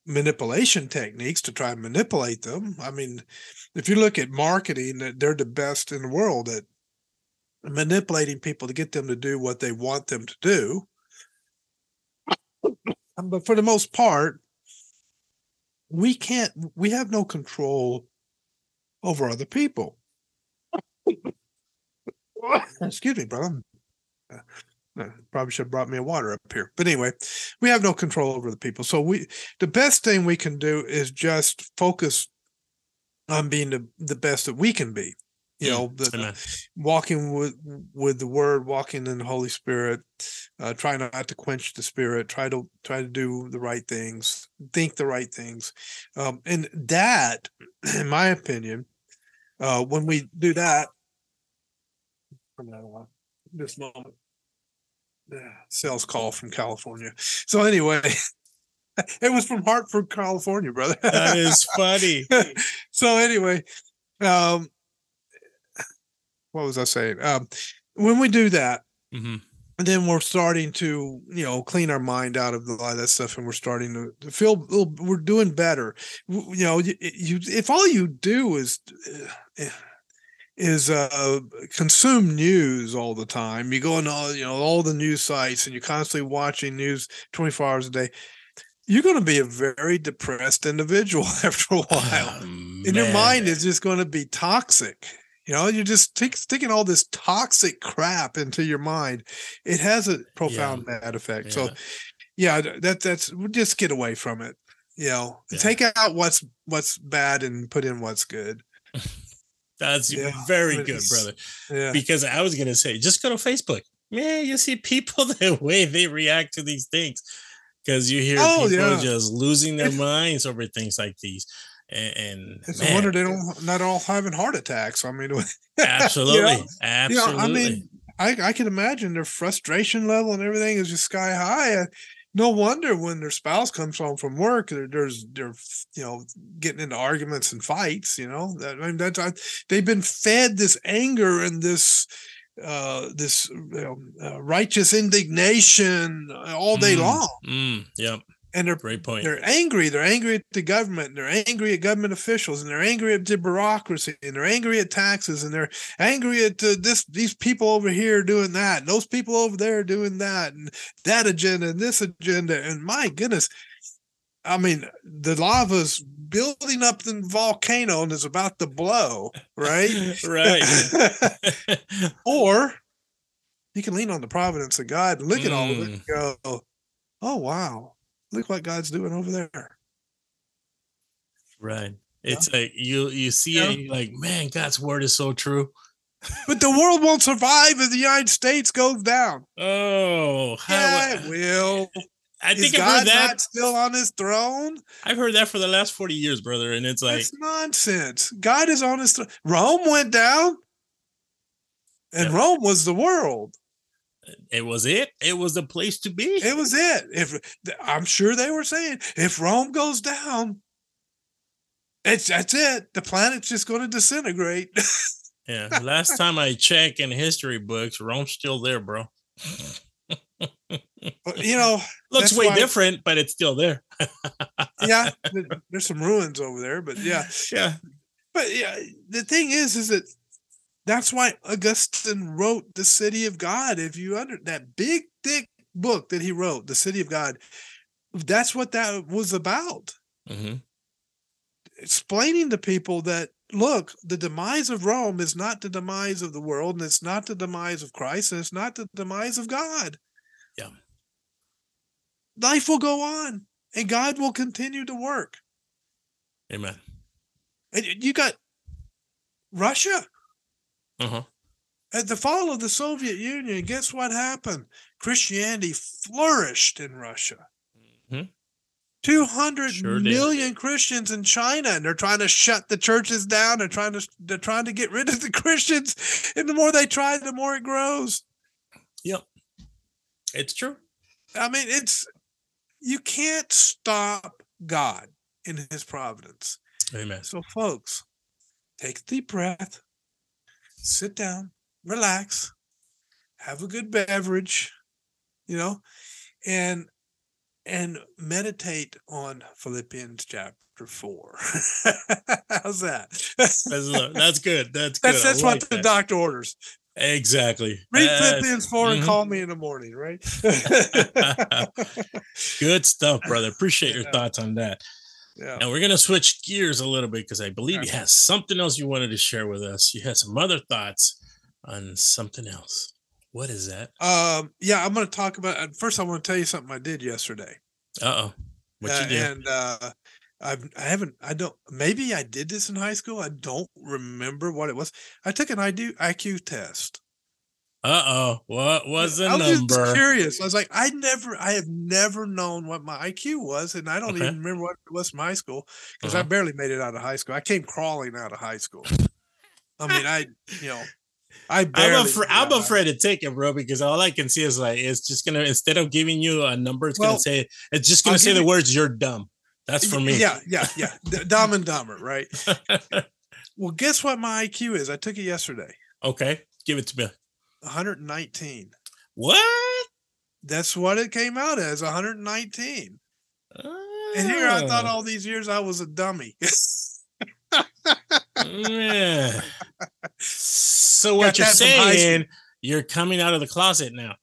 manipulation techniques to try and manipulate them. I mean, if you look at marketing, they're the best in the world at manipulating people to get them to do what they want them to do. But for the most part, we can't we have no control over other people. Excuse me brother. Uh, probably should have brought me a water up here. But anyway we have no control over the people. So we the best thing we can do is just focus on being the, the best that we can be you know the, walking with with the word walking in the holy spirit uh, try not to quench the spirit try to try to do the right things think the right things. Um, and that in my opinion uh, when we do that this moment. Sales call from california. So anyway it was from hartford california brother. That is funny. So anyway um what was I saying? Um, when we do that, mm-hmm. then we're starting to, you know, clean our mind out of a lot of that stuff, and we're starting to, feel little, we're doing better. You know, you, you if all you do is uh, is uh, consume news all the time, you go on all you know all the news sites, and you're constantly watching news 24 hours a day. You're going to be a very depressed individual after a while, oh, and your mind is just going to be toxic you know, you're just t- sticking all this toxic crap into your mind. It has a profound yeah. bad effect. Yeah. So, yeah, that that's just get away from it. You know, yeah. take out what's what's bad and put in what's good. that's very good, brother. Yeah. Because I was gonna say, just go to Facebook. Yeah, you see people the way they react to these things. Because you hear oh, people just losing their minds over things like these and, and it's man, a wonder they don't not all having heart attacks. I mean, absolutely, you know, absolutely. You know, I mean, I, I can imagine their frustration level and everything is just sky high. Uh, No wonder when their spouse comes home from work, they're, there's they're you know getting into arguments and fights. You know, that, I mean, that's I, they've been fed this anger and this uh this you know, uh, righteous indignation all day Mm, long, Mm, yep. And they're Great point. they're angry. They're angry at the government. And they're angry at government officials, and they're angry at the bureaucracy, and they're angry at taxes, and they're angry at uh, this these people over here doing that, and those people over there doing that, and that agenda and this agenda. And my goodness, I mean, the lava's building up the volcano and is about to blow, right? right. or you can lean on the providence of God and look at all of it Mm. and go, "Oh wow, look what God's doing over there." right. It's like you you see Yeah. it, you're like, man, God's word is so true. But the world won't survive if the United States goes down. Oh, how Yeah, it will. I Is think I've God heard that. still on his throne? I've heard that for the last 40 years, brother. And it's like, That's nonsense. God is on his throne. Rome went down, and Yeah. Rome was the world. It was it. It was the place to be. It was it. If I'm sure they were saying, if Rome goes down, it's that's it. The planet's just going to disintegrate. Yeah. Last time I checked in history books, Rome's still there, bro. you know, Looks way why- different, but it's still there. yeah, there's some ruins over there, but yeah. Yeah. But yeah, the thing is, is that that's why Augustine wrote the City of God. If you under that big thick book that he wrote, the City of God, that's what that was about. hmm Explaining to people that look, the demise of Rome is not the demise of the world, and it's not the demise of Christ, and it's not the demise of God. Yeah. Life will go on, and God will continue to work. Amen. And you got Russia. Uh huh. At the fall of the Soviet Union, guess what happened? Christianity flourished in Russia. Mhm. Two hundred Sure million did. Christians in China, and they're trying to shut the churches down. They're trying to they're trying to get rid of the Christians. And the more they try, the more it grows. Yep. It's true. I mean, it's you can't stop God in his providence. Amen. So, folks, take a deep breath, sit down, relax, have a good beverage, you know, and and meditate on Philippians chapter four. How's that? That's, that's good. That's good. That's that's like what the doctor orders. Exactly. Read That's Philippians 4 and mhm. call me in the morning, right? good stuff, brother. Appreciate your thoughts on that. Yeah. And we're gonna switch gears a little bit because I believe you Okay. had something else you wanted to share with us. You had some other thoughts on something else. What is that? Um, yeah, I'm going to talk about. First, I want to tell you something I did yesterday. Uh oh. What you did? and uh I've I haven't I don't maybe I did this in high school. I don't remember what it was. I took an IQ IQ test. Uh oh. What was the I was number? just curious. I was like, I never I have never known what my IQ was, and I don't Okay. even remember what it was in high school because I Uh-huh. barely made it out of high school. I came crawling out of high school. I mean, I you know, I barely I'm, afra- made I'm out of high- afraid to take it, bro, because all I can see is like it's just gonna instead of giving you a number, it's Well, gonna say it's just gonna I'll say the you- words "you're dumb." That's for me. Yeah, yeah, yeah. Dumb and dumber, right? well, guess what my IQ is? I took it yesterday. okay, give it to me. 119. What? That's what it came out as 119. And here I thought Ah, all these years I was a dummy. yeah. So what Got you're that from high school. saying? You're coming out of the closet now.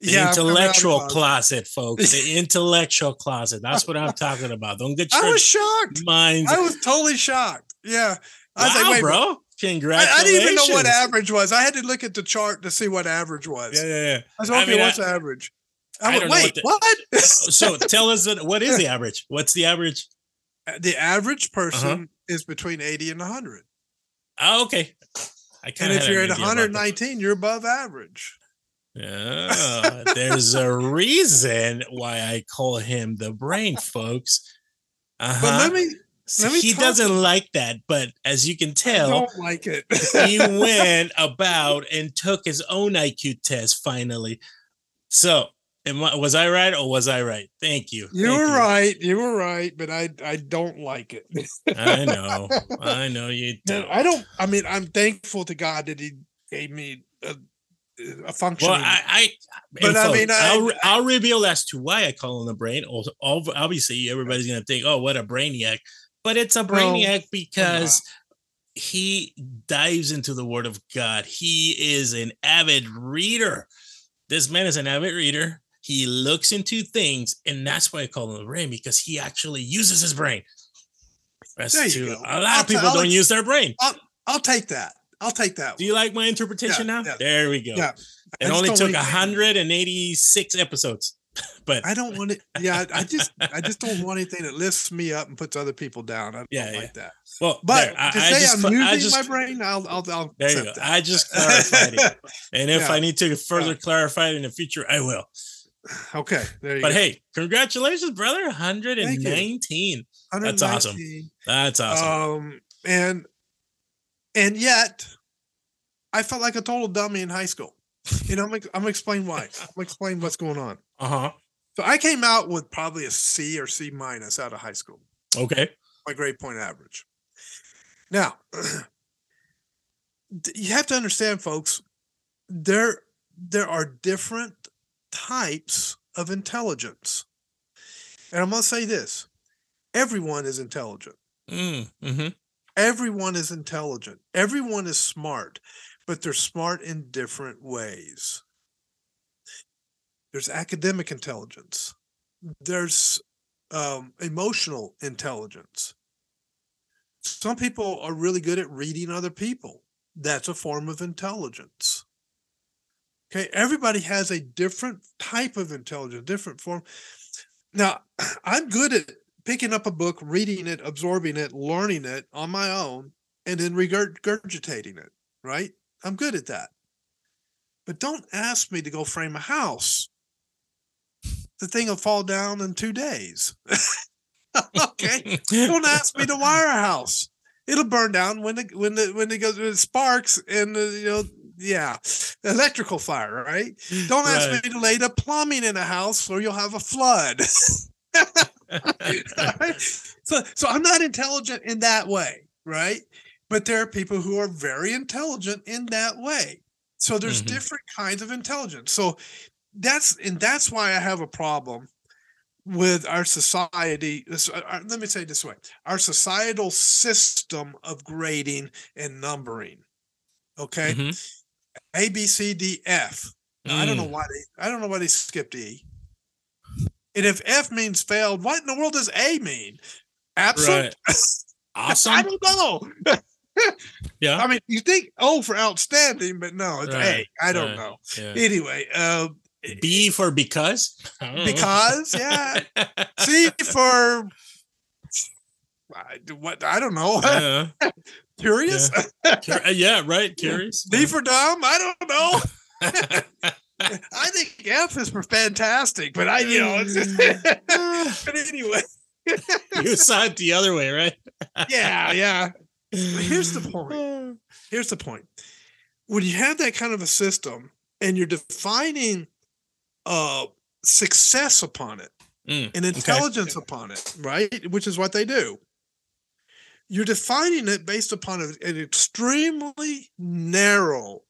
The yeah, I'm coming out of intellectual closet. closet, folks. The intellectual closet. That's what I'm talking about. Don't get I was shocked. minds. I was totally shocked. Yeah. I was wow, like, wait, bro. I, Congratulations. I didn't even know what average was. I had to look at the chart to see what average was. Yeah, yeah, yeah. I I okay, mean, what's I- average? I I went, wait, what what? So tell us what is the average? What's the average? the average person Uh-huh. is between 80 and 100. Oh, okay. I And if you're at idea about that. 119, you're above average. Yeah, there's a reason why I call him the brain, folks. Uh-huh. But Let me he doesn't to- like that, but as you can I tell, don't like it. he went about and took his own IQ test finally. So, am I, was I right or was I right? Thank you. You Thank were right. You were right, but I I don't like it. I know. I know you don't. I don't. I mean, I'm thankful to God that He gave me a, a function. Well, I, I But I mean, I- I'll, I'll reveal as to why I call him the brain. Also, obviously, everybody's gonna think, "Oh, what a brainiac!" But it's a brainiac because he dives into the Word of God. He is an avid reader. This man is an avid reader. He looks into things, and that's why I call him a brain because he actually uses his brain. You go. a lot I'll of people tell- don't use their brain. I'll take that. I'll take that. Do you like my interpretation Yeah, now? yeah. There we go. Yeah. It only took like- 186 episodes. But I don't want it. Yeah, I just I just don't want anything that lifts me up and puts other people down. I don't Yeah, like that. well, But there, I, to I say just, I'm using just, my brain, I'll I'll, I'll there you go. that. I just clarified it. And if Yeah. I need to further Yeah. clarify it in the future, I will. okay, there you But go. hey, congratulations, brother. 119. that's awesome. That's awesome. Um, and and yet, I felt like a total dummy in high school. You know, I'm, I'm gonna explain why. I'm gonna explain what's going on. Uh huh. So I came out with probably a C or C minus out of high school, Okay. my grade point average. Now, you have to understand, folks. There, there are different types of intelligence, and I'm gonna say this: everyone is intelligent. Mm, hmm everyone is intelligent everyone is smart but they're smart in different ways there's academic intelligence there's um, emotional intelligence some people are really good at reading other people that's a form of intelligence okay everybody has a different type of intelligence different form now i'm good at picking up a book, reading it, absorbing it, learning it on my own, and then regurgitating it, right? I'm good at that. But don't ask me to go frame a house. The thing will fall down in two days. okay. Don't ask me to wire a house. It'll burn down when the when the when it goes it sparks and the, you know yeah electrical fire right. Don't ask Right. me to lay the plumbing in a house or you'll have a flood. Right? so so I'm not intelligent in that way, right? But there are people who are very intelligent in that way. So there's Mhm. different kinds of intelligence. So that's and that's why I have a problem with our society. this- uh, uh, Let me say this way: our societal system of grading and numbering. Okay, Mhm. A, B, C, D, F. Now, I don't know Mm. why they I don't know why they skipped E. And if F means failed, what in the world does A mean? Absent? Right. Awesome. I don't know. Yeah. I mean, you think O for outstanding, but no, it's Right, A. I don't right. know. Yeah. Anyway, uh, B for because. I don't know. because yeah, C for I, what I don't know. yeah. Curious. Cur- uh, yeah, right. Curious. D for dumb. I don't know. I think F is for fantastic, but I, you know, it's, mm. but anyway, you saw it the other way, right? yeah, yeah. Here's the point. Here's the point. When you have that kind of a system and you're defining uh success upon it Mm, and intelligence upon it, right? Which is what they do. You're defining it based upon an extremely narrow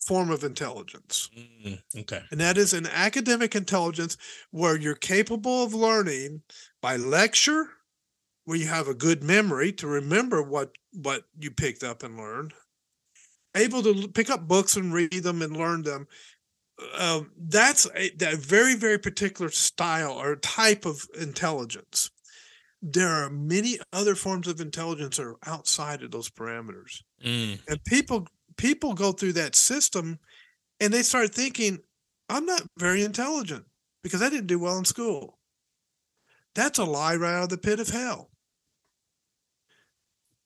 form of intelligence. mm, okay. And that is an academic intelligence where you're capable of learning by lecture, where you have a good memory to remember what what you picked up and learned, able to pick up books and read them and learn them. Um, that's a that very very particular style or type of intelligence. There are many other forms of intelligence that are outside of those parameters. Mm, and people people go through that system and they start thinking i'm not very intelligent because i didn't do well in school. That's a lie right out of the pit of hell.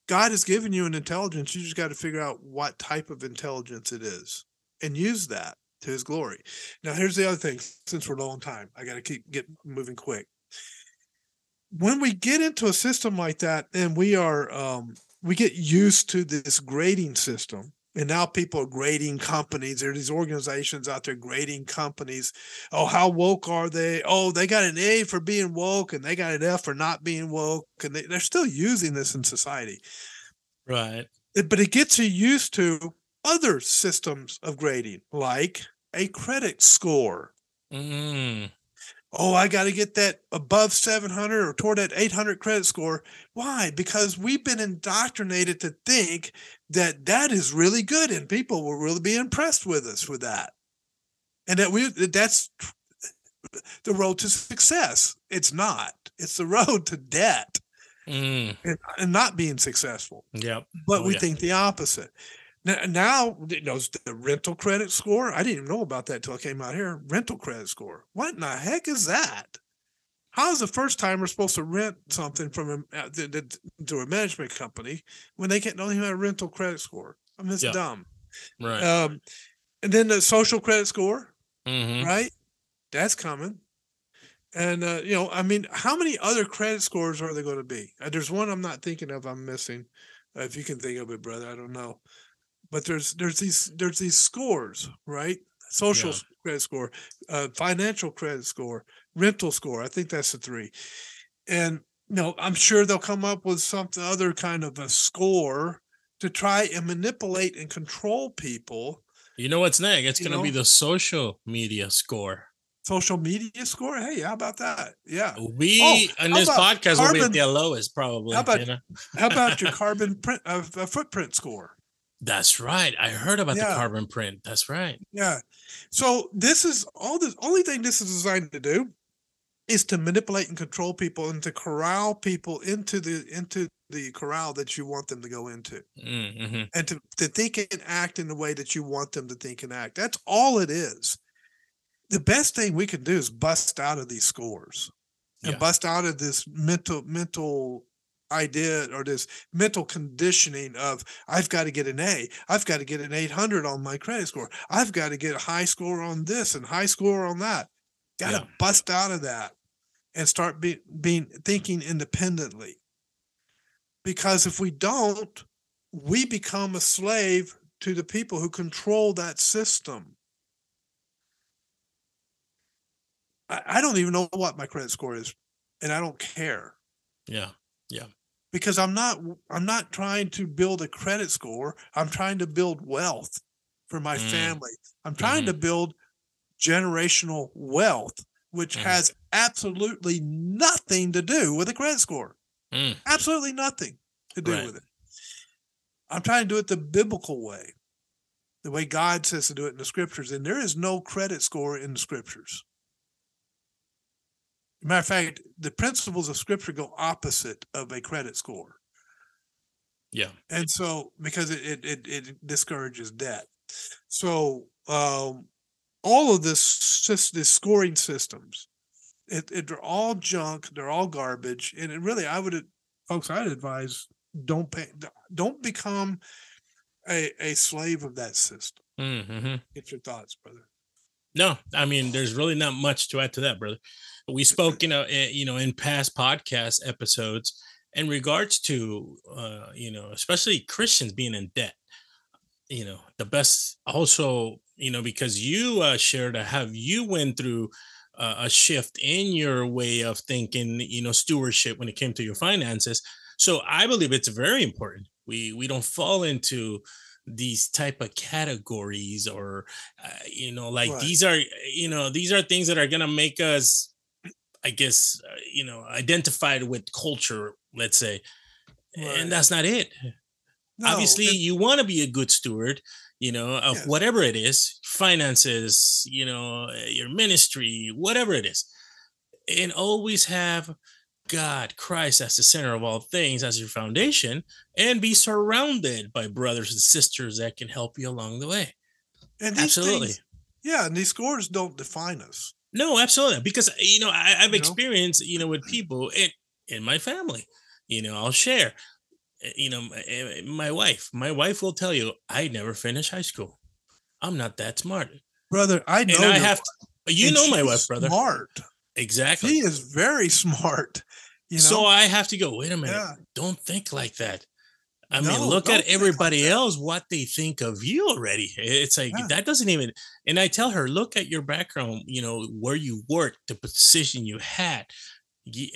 God has given you an intelligence. You just got to figure out what type of intelligence it is and use that to his glory. Now here's the other thing since we're low on time i got to keep get moving quick. When we get into a system like that and we are um, we get used to this grading system and now people are grading companies there are these organizations out there grading companies. Oh how woke are they? Oh they got an a for being woke and they got an f for not being woke and they, they're still using this in society. Right. But it gets you used to other systems of grading like a credit score Mm. oh, I got to get that above 700 or toward that 800 credit score. Why? Because we've been indoctrinated to think that that is really good and people will really be impressed with us with that. And that we that's the road to success. It's not. It's the road to debt Mm. and, and not being successful Yep. but Oh, we yeah. think the opposite. Now, now you know, the rental credit score. I didn't even know about that till I came out here. Rental credit score. What in the heck is that? How is a first timer supposed to rent something from a, uh, to a management company when they can't don't even have a rental credit score? I mean, it's Yeah. dumb. Right. Um, and then the social credit score, Mhm. right? That's coming. And uh, you know, I mean, how many other credit scores are there going to be? Uh, there's one I'm not thinking of. I'm missing. Uh, if you can think of it, brother, I don't know. But there's there's these there's these scores, right? Social Yeah. credit score, uh, financial credit score, rental score. I think that's the three. And you know, I'm sure they'll come up with something other kind of a score to try and manipulate and control people. You know what's next? It's gonna be the social media score. Social media score. Hey, how about that? Yeah. We Oh, on this podcast will be carbon- at the lowest probably. How about- you know? How about your carbon print uh, footprint score? That's right. I heard about the carbon print. That's right. Yeah. So this is all the only thing this is designed to do is to manipulate and control people and to corral people into the into the corral that you want them to go into Mm-hmm. and to, to think and act in the way that you want them to think and act. That's all it is. The best thing we can do is bust out of these scores and Yeah. bust out of this mental mental idea or this mental conditioning of I've got to get an A, I've got to get an 800 on my credit score, I've got to get a high score on this and high score on that. Got to Yeah. bust out of that and start be, being thinking independently. Because if we don't, we become a slave to the people who control that system. I, I don't even know what my credit score is, and I don't care Yeah. Because I'm not I'm not trying to build a credit score. I'm trying to build wealth for my Mm. family. I'm trying to build generational wealth, which Mhm. has absolutely nothing to do with a credit score. Mm. Absolutely nothing to do Right. with it. I'm trying to do it the biblical way, the way God says to do it in the scriptures. And there is no credit score in the scriptures. Matter of fact, the principles of scripture go opposite of a credit score. Yeah. And so because it it it, it discourages debt. So um all of this this scoring systems, it, it they're all junk, they're all garbage. And it really I would folks I'd advise don't pay don't become a, a slave of that system. Mm-hmm. Get your thoughts, brother. No, I mean, there's really not much to add to that, brother. We spoke, you know, you know, in past podcast episodes in regards to, uh, you know, especially Christians being in debt. You know, the best also, you know, because you uh, shared have you went through uh, a shift in your way of thinking, you know, stewardship when it came to your finances. So I believe it's very important. We we don't fall into these type of categories or uh, you know like Right. these are you know these are things that are gonna make us i guess uh, you know identified with culture let's say Right. and that's not it No, obviously you want to be a good steward you know of Yes. whatever it is finances you know uh, your ministry whatever it is and always have god christ as the center of all things as your foundation and be surrounded by brothers and sisters that can help you along the way and absolutely things- yeah, and these scores don't define us. No absolutely because you know I, i've You know? experienced you know with people in in my family you know i'll share uh, you know my, eh, my wife my wife will tell you i never finished high school i'm not that smart Brother, I know and i have to, you and know my wife brother Smart. exactly She is very smart. You know? So I have to go, wait a minute. Yeah. Don't think like that. I mean, look at everybody else, what they think of you already. It's like Yeah. that doesn't even and I tell her, look at your background, you know, where you worked, the position you had. Eh,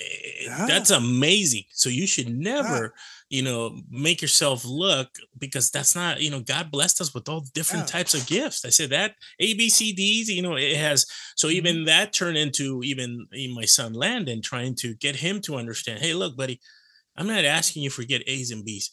Yeah. That's amazing. So you should never, you know, make yourself look because that's not, you know, God blessed us with all different Yeah. types of gifts. I said that A, B, C, D's, you know, it has. So Mm-hmm. even that turned into even in my son Landon trying to get him to understand, hey, look, buddy, I'm not asking you for get A's and B's.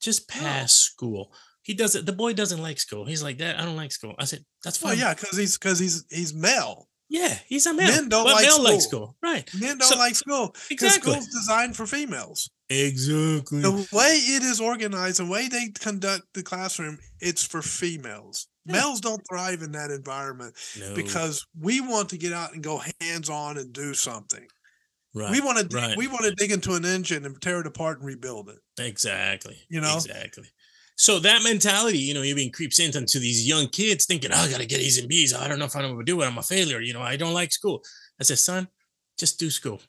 Just pass school. He doesn't. The boy doesn't like school. He's like that. I don't like school. I said that's Well, fine. yeah, because he's because he's he's male. yeah. He's a male. Men don't but like male school. school, right? Men don't So- like school because Exactly. school's designed for females. Exactly. The way it is organized, the way they conduct the classroom, it's for females. Yeah. Males don't thrive in that environment No, because we want to get out and go hands on and do something. Right, we want to right. we want to dig into an engine and tear it apart and rebuild it. Exactly. You know? Exactly. So that mentality, you know, even creeps into these young kids thinking, oh, I gotta get A's and B's. I don't know if I'm gonna do it. I'm a failure. You know, I don't like school. I said, son, just do school.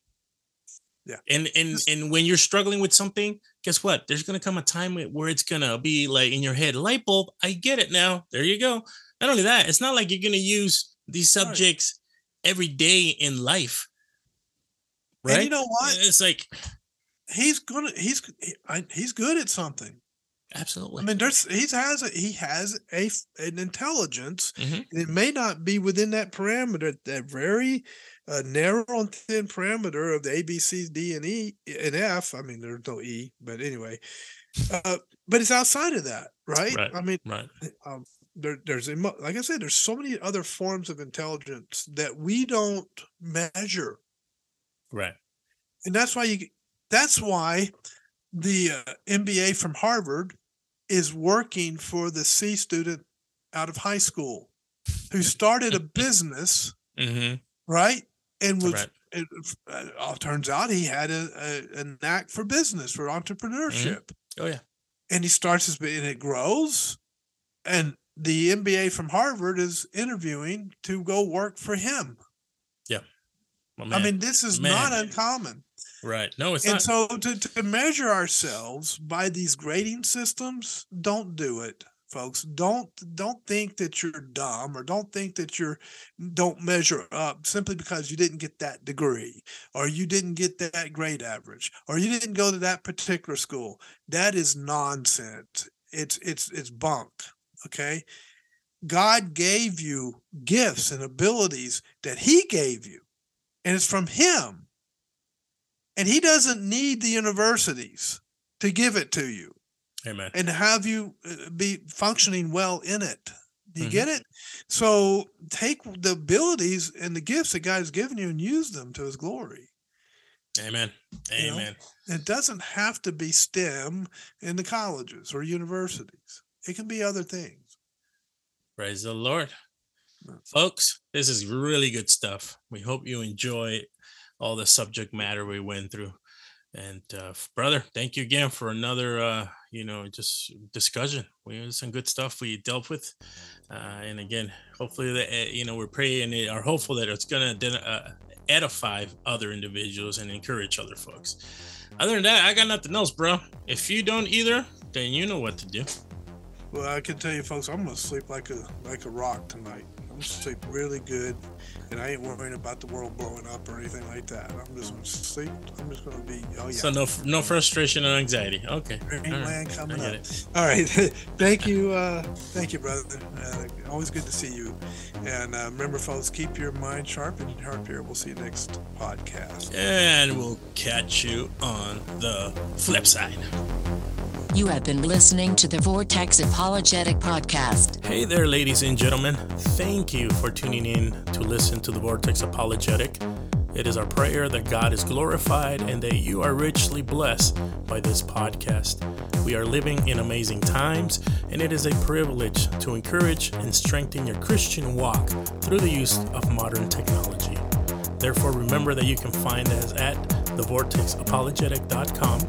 Yeah. And and and when you're struggling with something, guess what? There's gonna come a time where- it's gonna be like in your head, light bulb. I get it now. There you go. Not only that, it's not like you're gonna use these Right. subjects every day in life. Right. And you know what? It's like He's gonna he's he's good at something. absolutely. I mean, there's he has a, he has a an intelligence. Mhm. and It may not be within that parameter, that very uh, narrow and thin parameter of the A, B, C, D, and E and F. I mean, there's no E, but anyway, uh, but it's outside of that, right? Right. I mean, right. um, there, there's like I said, there's so many other forms of intelligence that we don't measure Right. and that's why you that's why the uh, MBA from Harvard is working for the C student out of high school who started a business, Mm-hmm. right? And was Right. it, uh, uh, turns out he had a, a, a knack for business for entrepreneurship, Oh yeah. and he starts his and it grows, and the MBA from Harvard is interviewing to go work for him. My I mean, this is not uncommon. right. No, it's not. and not. so to, to measure ourselves by these grading systems don't do it folks don't don't think that you're dumb or don't think that you're don't measure up simply because you didn't get that degree or you didn't get that grade average or you didn't go to that particular school that is nonsense it's it's it's bunk okay god gave you gifts and abilities that he gave you and it's from him and he doesn't need the universities to give it to you Amen. and have you uh, be functioning well in it. Do you Mhm. get it? So take the abilities and the gifts that God has given you and use them to his glory. Amen. You know? Amen. It doesn't have to be STEM in the colleges or universities. It can be other things. Praise the Lord. Folks, this is really good stuff. We hope you enjoy all the subject matter we went through. And uh, brother, thank you again for another, uh, you know, just discussion. We had some good stuff we dealt with, uh, and again, hopefully that uh, you know we're praying and are hopeful that it's gonna uh, edify other individuals and encourage other folks. Other than that, I got nothing else, bro. If you don't either, then you know what to do. Well, I can tell you folks, I'm gonna sleep like a like a rock tonight. I'm gonna sleep really good and I ain't worrying about the world blowing up or anything like that. I'm just gonna sleep. I'm just gonna be oh yeah. So no, no frustration or anxiety. Okay. There All right. land coming I up. it. All right. thank you. Uh, thank you, brother. Uh, always good to see you. And uh, remember, folks, keep your mind sharp and your heart pure. We'll see you next podcast. And we'll catch you on the flip side. You have been listening to the Vortex Apologetic Podcast. Hey there, ladies and gentlemen. Thank you for tuning in to listen to the Vortex Apologetic. It is our prayer that God is glorified and that you are richly blessed by this podcast. We are living in amazing times, and it is a privilege to encourage and strengthen your Christian walk through the use of modern technology. Therefore, remember that you can find us at thevortexapologetic.com,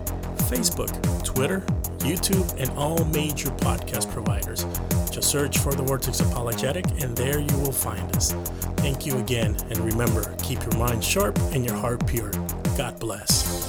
Facebook, Twitter, YouTube, and all major podcast providers. Just search for The Vortex Apologetic, and there you will find us. Thank you again, and remember, keep your mind sharp and your heart pure. God bless.